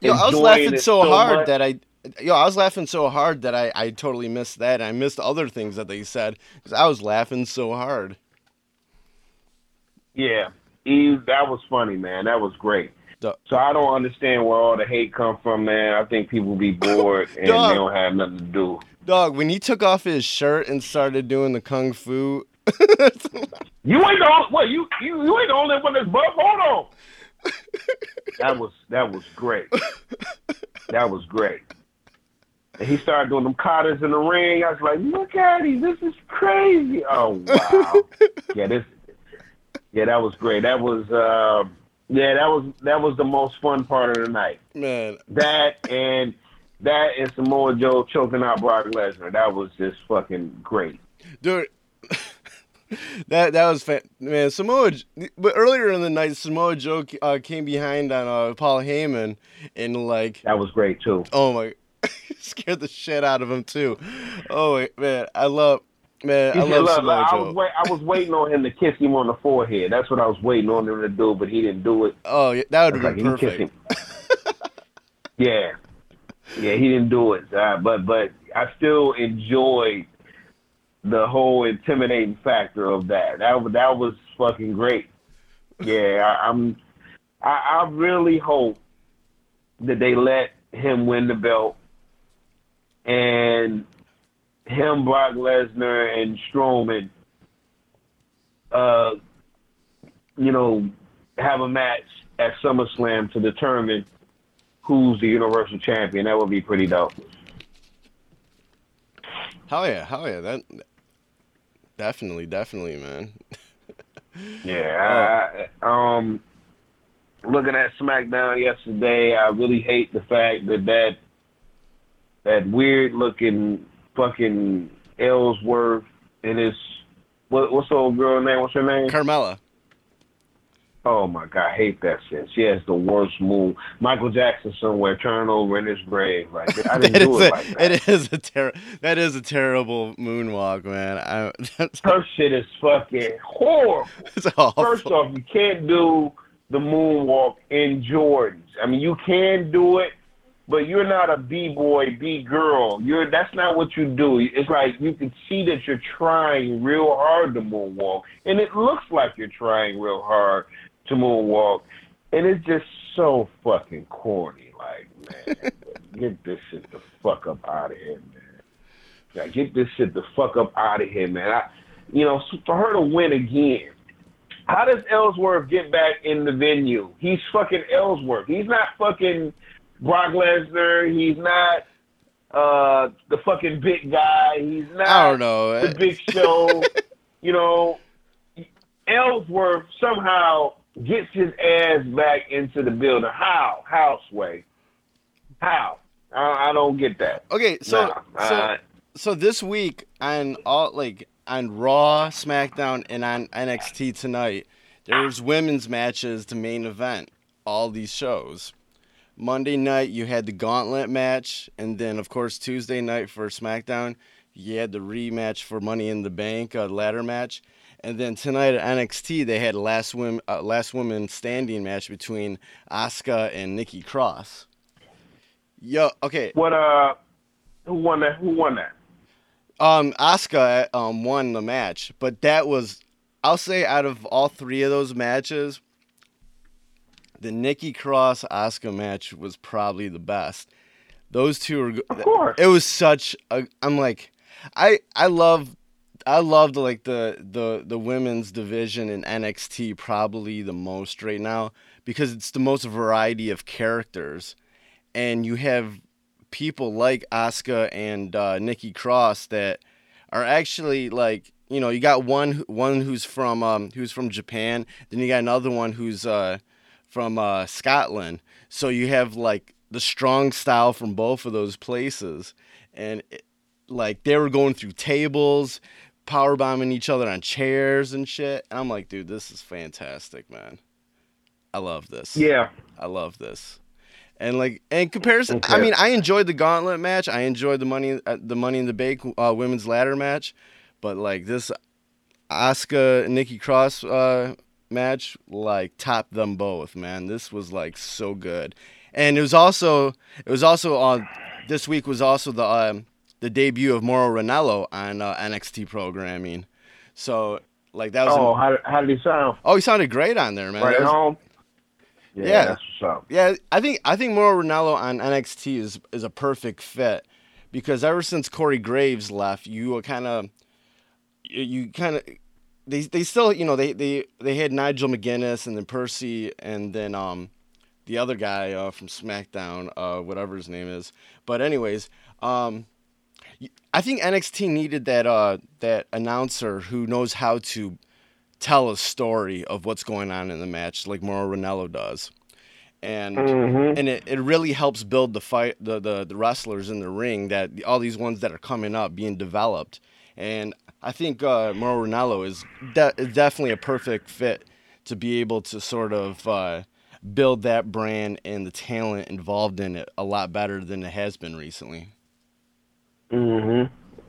Yo, I was laughing it so, hard much. that I. Yo, I was laughing so hard that I, I totally missed that. I missed other things that they said because I was laughing so hard. Yeah, he, that was funny, man. That was great. Duh. So I don't understand where all the hate come from, man. I think people be bored and they don't have nothing to do. Dog, when he took off his shirt and started doing the kung fu, You ain't the only, what you you you ain't the only one that's buff. Hold on. that was that was great. That was great. And he started doing them katas in the ring. I was like, look at him. This is crazy. Oh wow. yeah, this. Yeah, that was great. That was. Uh, yeah, that was that was the most fun part of the night. man, That and that and Samoa Joe choking out Brock Lesnar. That was just fucking great. dude. that that was fan- man. Samoa, but earlier in the night, Samoa Joe uh, came behind on uh, Paul Heyman and like, That was great too. oh my, scared the shit out of him too. Oh man, I love. Man, I said, love Samoa look, I was wait, I was waiting on him to kiss him on the forehead. That's what I was waiting on him to do, but he didn't do it. Oh, yeah, that would have like, been kissed perfect. him. yeah, yeah, he didn't do it. Uh, but but I still enjoyed the whole intimidating factor of that. That was that was fucking great. Yeah, I, I'm. I, I really hope that they let him win the belt, and him, Brock Lesnar, and Strowman. Uh, you know, have a match at SummerSlam to determine who's the Universal Champion. That would be pretty dope. Hell yeah, hell yeah. That definitely, definitely, man. Yeah. I, um, looking at SmackDown yesterday, I really hate the fact that that that weird looking fucking Ellsworth and his what what's the old girl name? What's her name? Carmella. Oh my god, I hate that shit. She has the worst move. Michael Jackson somewhere turning over in his grave. Like I didn't That do it a, like that. it is a ter- that is a terrible moonwalk, man. I, that's, Her shit is fucking horrible. it's awful. First off, you can't do the moonwalk in Jordans. I mean, you can do it, but you're not a b-boy, b-girl. You're that's not what you do. It's like you can see that you're trying real hard to moonwalk, and it looks like you're trying real hard to moonwalk, and it's just so fucking corny. Like, man, get this shit the fuck up out of here, man. Yeah, get this shit the fuck up out of here, man. I, you know, for her to win again. How does Ellsworth get back in the venue? He's fucking Ellsworth. He's not fucking Brock Lesnar. He's not uh the fucking big guy. He's not I don't know. the big show. you know, Ellsworth somehow gets his ass back into the building. How? How, Sway? How? I, I don't get that. Okay, so Nah, so uh, so this week on all like on Raw, SmackDown, and on NXT tonight, there's women's matches to main event all these shows. Monday night you had the Gauntlet match, and then of course Tuesday night for SmackDown you had the rematch for Money in the Bank, a ladder match, and then tonight at NXT they had a last women uh, last woman standing match between Asuka and Nikki Cross. Yo, okay, what? Uh, who won that? Who won that? Um, Asuka um won the match, but that was, I'll say, out of all three of those matches, the Nikki Cross Asuka match was probably the best. Those two are. Of course. It was such a. I'm like, I I love. I loved like the, the the women's division in NXT probably the most right now because it's the most variety of characters, and you have people like Asuka and uh, Nikki Cross that are actually like you know you got one one who's from um, who's from Japan, then you got another one who's uh, from uh, Scotland. So you have like the strong style from both of those places, and it, like they were going through tables, power bombing each other on chairs and shit. And I'm like, dude, this is fantastic, man. I love this. Yeah. I love this. And like in comparison, I mean, I enjoyed the gauntlet match. I enjoyed the money, uh, the money in the bank uh, women's ladder match, but like this, Asuka Nikki Cross uh, match, like topped them both. Man, this was like so good. And it was also, it was also on. this week was also the um, the debut of Mauro Ranallo on uh, NXT programming. So like that was. Oh, an- how, how did he sound? oh, he sounded great on there, man. right was- home? Yeah, Yeah. that's what's up. Yeah, I think I think Mauro Ranallo on NXT is is a perfect fit because ever since Corey Graves left, you were kind of you kind of they they still you know they they they had Nigel McGuinness and then Percy and then um the other guy uh, from SmackDown uh whatever his name is. But anyways, um I think NXT needed that uh that announcer who knows how to tell a story of what's going on in the match like Mauro Ranallo does. And Mhm. and it, it really helps build the fight the, the the wrestlers in the ring that all these ones that are coming up being developed and i think uh Mauro Ranallo is, de- definitely a perfect fit to be able to sort of uh, build that brand and the talent involved in it a lot better than it has been recently hmm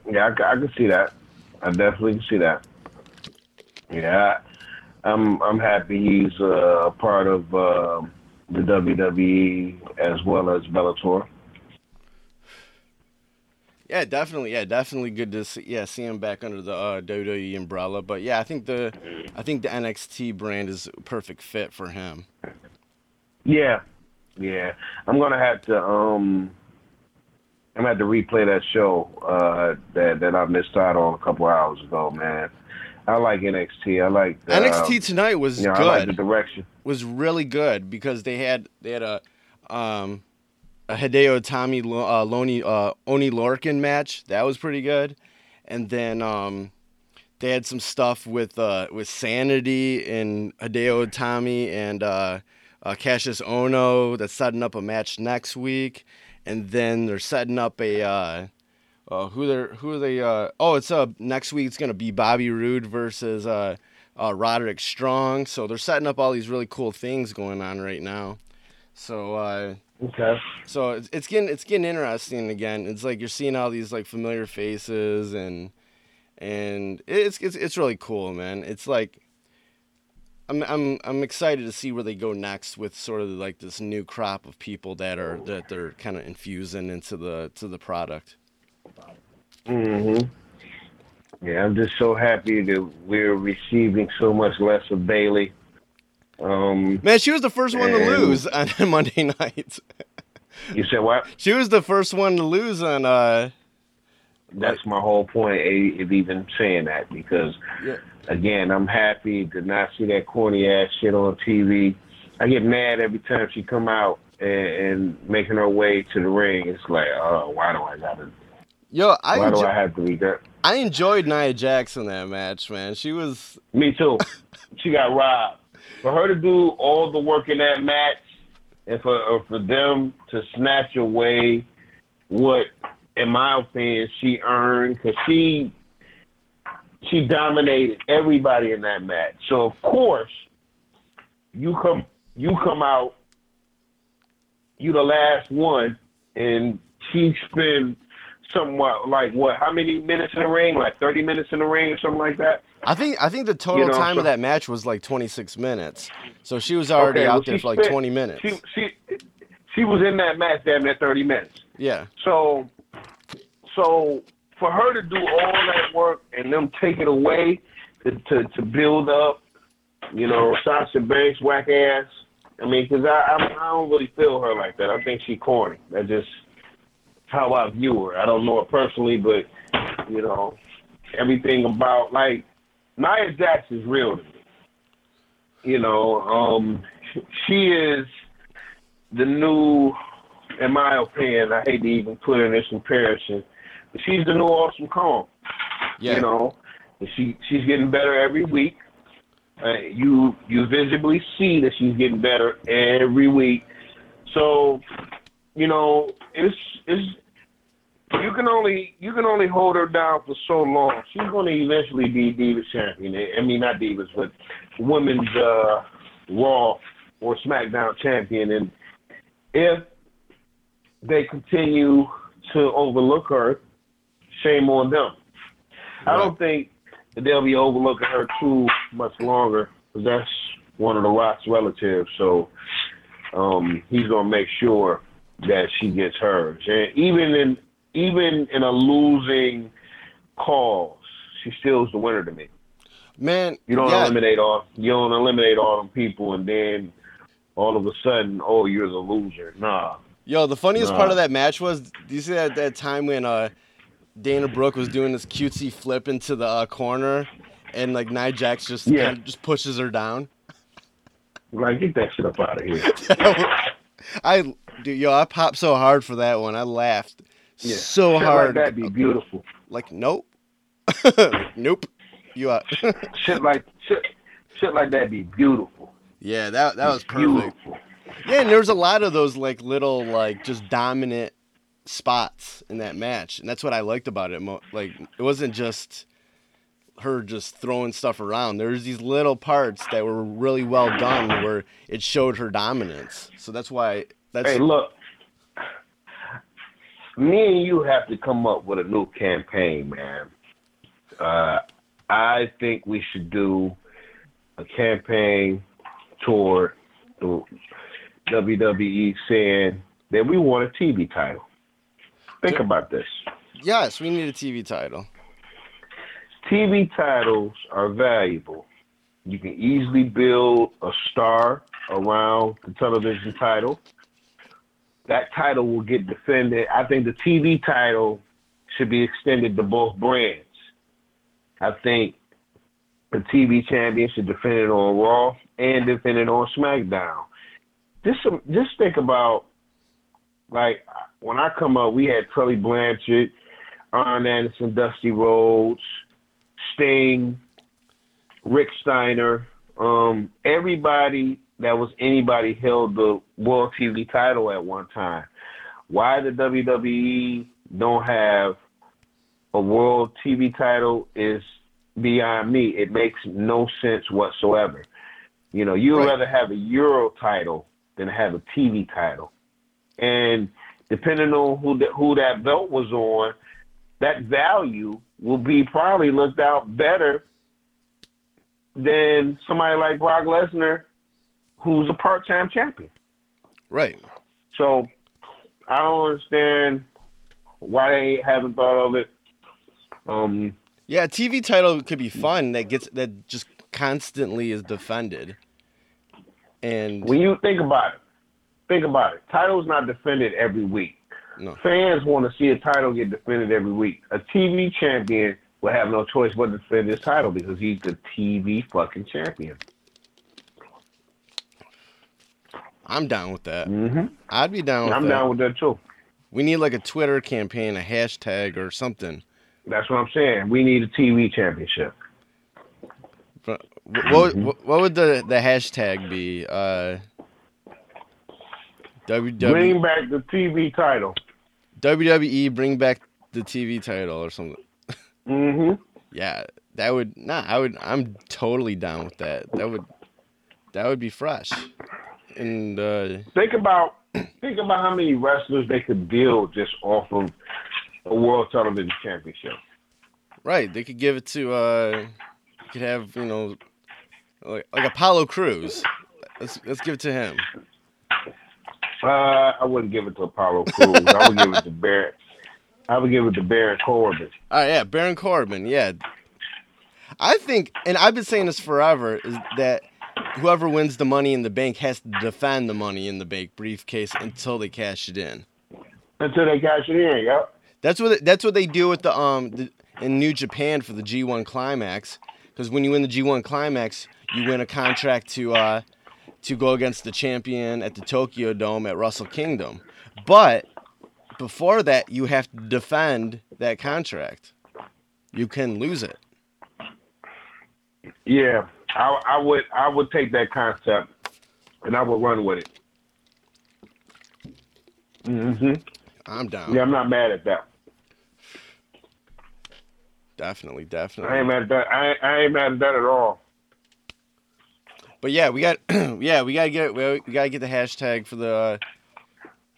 Yeah, I can see that. I definitely can see that. Yeah, I'm I'm happy he's uh, a part of uh, the WWE as well as Bellator. Yeah, definitely. Yeah, definitely good to see. Yeah, see him back under the uh, WWE umbrella. But yeah, I think the I think the NXT brand is a perfect fit for him. Yeah, yeah. I'm gonna have to um, I'm gonna have to replay that show uh, that that I missed out on a couple hours ago, man. I like NXT. I like the, NXT tonight was You know, good. I like the direction. was really good because they had they had a um a Hideo Itami uh, Loni uh, Oney Lorcan match that was pretty good, and then um they had some stuff with uh with Sanity and Hideo Itami and uh, uh Kassius Ohno that's setting up a match next week, and then they're setting up a. Uh, uh, who they're who are they? Uh, oh, it's uh next week. It's gonna be Bobby Roode versus uh, uh, Roderick Strong. So they're setting up all these really cool things going on right now. So uh, Okay. so it's, it's getting it's getting interesting again. It's like you're seeing all these like familiar faces and and it's it's it's really cool, man. It's like I'm I'm I'm excited to see where they go next with sort of like this new crop of people that are that they're kind of infusing into the to the product. hmm Yeah, I'm just so happy that we're receiving so much less of Bayley. Um, Man, she was the first one to lose on Monday night. you said what? She was the first one to lose on uh That's my whole point of even saying that because, Yeah. again, I'm happy to not see that corny ass shit on TV. I get mad every time she come out and, and making her way to the ring. It's like, oh, why do I gotta? Yo, I Why do I have to be that? I enjoyed Nia Jax in that match, man. She was Me too. she got robbed. For her to do all the work in that match, and for or for them to snatch away what, in my opinion, she earned, because she she dominated everybody in that match. So of course, you come you come out, you the last one, and she spent somewhat like what? How many minutes in the ring? Like thirty minutes in the ring or something like that. I think I think the total know, time so- of that match was like 26 minutes. So she was already Okay, out there for like spent- 20 minutes. She she she was in that match damn near thirty minutes. yeah. So so for her to do all that work and them take it away to to, to build up, you know, Sasha Banks whack ass. I mean, because I I'm, I don't really feel her like that. I think she corny. That's just how I view her. I don't know her personally, but you know, everything about like Nia Jax is real to me. You know, um, she is the new, in my opinion, I hate to even put in this comparison, but she's the new Awesome Kong. Yeah. You know, and she she's getting better every week. Uh, you you visibly see that she's getting better every week. So, you know, it's it's you can only you can only hold her down for so long. She's going to eventually be Divas champion. I mean, not Divas, but women's uh, Raw or SmackDown champion. And if they continue to overlook her, shame on them. I don't think that they'll be overlooking her too much longer because that's one of the Rock's relatives. So um, he's gonna make sure that she gets hers. And even in even in a losing cause, she still is the winner to me. Man, You don't yeah, eliminate all you don't eliminate all them people and then all of a sudden, oh, you're the loser. Nah. Yo, the funniest Nah. part of that match was, do you see that that time when uh, Dana Brooke was doing this cutesy flip into the uh, corner, and like Nia Jax just Yeah. kinda just pushes her down? Like get that shit up out of here. I, dude, yo, I popped so hard for that one. I laughed Yeah. so Shit hard. Like that'd be beautiful. Like, nope, nope, you out. shit like shit, shit like that'd be beautiful. yeah, that that was perfect. Beautiful. Yeah, and there was a lot of those like little like just dominant spots in that match, and that's what I liked about it. Like it wasn't just her just throwing stuff around. There was these little parts that were really well done where it showed her dominance. So that's why that's Hey, look. Me and you have to come up with a new campaign, man. Uh, I think we should do a campaign toward the WWE saying that we want a TV title. Think about this. Yes, we need a TV title. TV titles are valuable. You can easily build a star around the television title. That title will get defended. I think the TV title should be extended to both brands. I think the TV champion should defend it on Raw and defend it on SmackDown. Just just think about like when I come up, we had Tully Blanchard, Arn Anderson, Dusty Rhodes, Sting, Rick Steiner, um, everybody that was anybody held the World TV title at one time. Why the WWE don't have a World TV title is beyond me. It makes no sense whatsoever. You know, you'd Right. rather have a Euro title than have a TV title. And depending on who the, who that belt was on, that value will be probably looked out better than somebody like Brock Lesnar, who's a part-time champion. Right. So I don't understand why they haven't thought of it. Um, Yeah, TV title could be fun. That gets that just constantly is defended. And when you think about it, think about it. Title's not defended every week. no, Fans want to see a title get defended every week. A TV champion will have no choice but to defend his title because he's the TV fucking champion. I'm down with that. hmm I'd be down with I'm that. down with that too. We need like a Twitter campaign, a hashtag or something. That's what I'm saying. We need a TV championship. But wh- what what, what would the the hashtag be? Uh, WW, Bring back the TV title. WWE bring back the TV title or something. Mm-hmm. Yeah, that would nah. I would. I'm totally down with that. That would that would be fresh. And uh, Think about think about how many wrestlers they could build just off of a world television championship. right, they could give it to. Uh, you could have you know, like like Apollo Crews. Let's let's give it to him. Uh, I wouldn't give it to Apollo Crews. I would give it to Baron. I would give it to Baron Corbin. Right, yeah, Baron Corbin. Yeah, I think, and I've been saying this forever, is that whoever wins the Money in the Bank has to defend the Money in the Bank briefcase until they cash it in. Until they cash it in, yep. That's what that's what they do with the um the, in New Japan for the G1 Climax. Because when you win the G1 Climax, you win a contract to uh to go against the champion at the Tokyo Dome at Wrestle Kingdom. But before that, you have to defend that contract. You can lose it. Yeah, I, I would I would take that concept and I would run with it. Mm-hmm. I'm down. Yeah, I'm not mad at that. Definitely, definitely. I ain't mad at that. I, ain't- I ain't mad at that at all. But yeah, we got yeah, we gotta get we we gotta get the hashtag for the uh,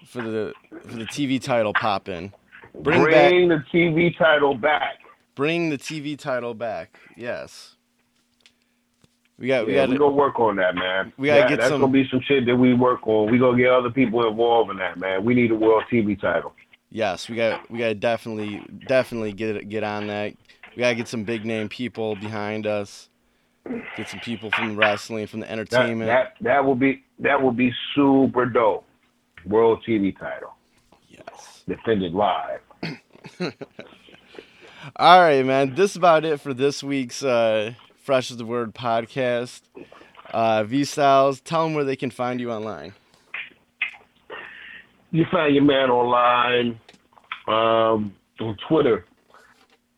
for the for the TV title pop in. Bring, Bring, back the TV title back. bring the TV title back. Yes. We got we yeah, got we gonna work on that, man. we gotta That- get that's some- gonna be some shit that we work on. We gonna get other people involved in that, man. We need a world TV title. yes, we got we got to definitely definitely get get on that. We got to get some big name people behind us. Get some people from the wrestling, from the That, entertainment. that that will be that will be super dope. World TV title yes. defended live. All right, man. This is about it for this week's uh, Fresh as the Word podcast. Uh, v Styles, tell them where they can find you online. You find your man online um, on Twitter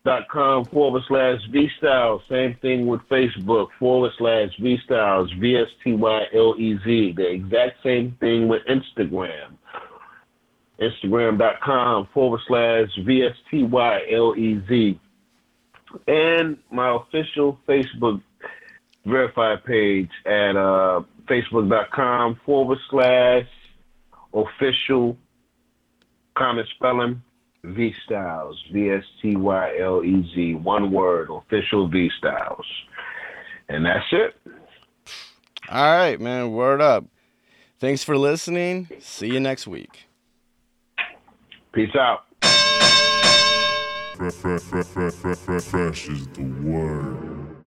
dot com forward slash V Styles. Same thing with Facebook forward slash V Styles V S T Y L E Z. The exact same thing with Instagram. Instagram.com forward slash V S T Y L E Z. And my official Facebook verified page at uh, Facebook.com forward slash official common spelling V Styles, V S T Y L E Z, one word, official V Styles. And that's it. All right, man. Word up. Thanks for listening. See you next week. Peace out. Fresh, fresh, fresh, fresh, fresh, fresh is the word.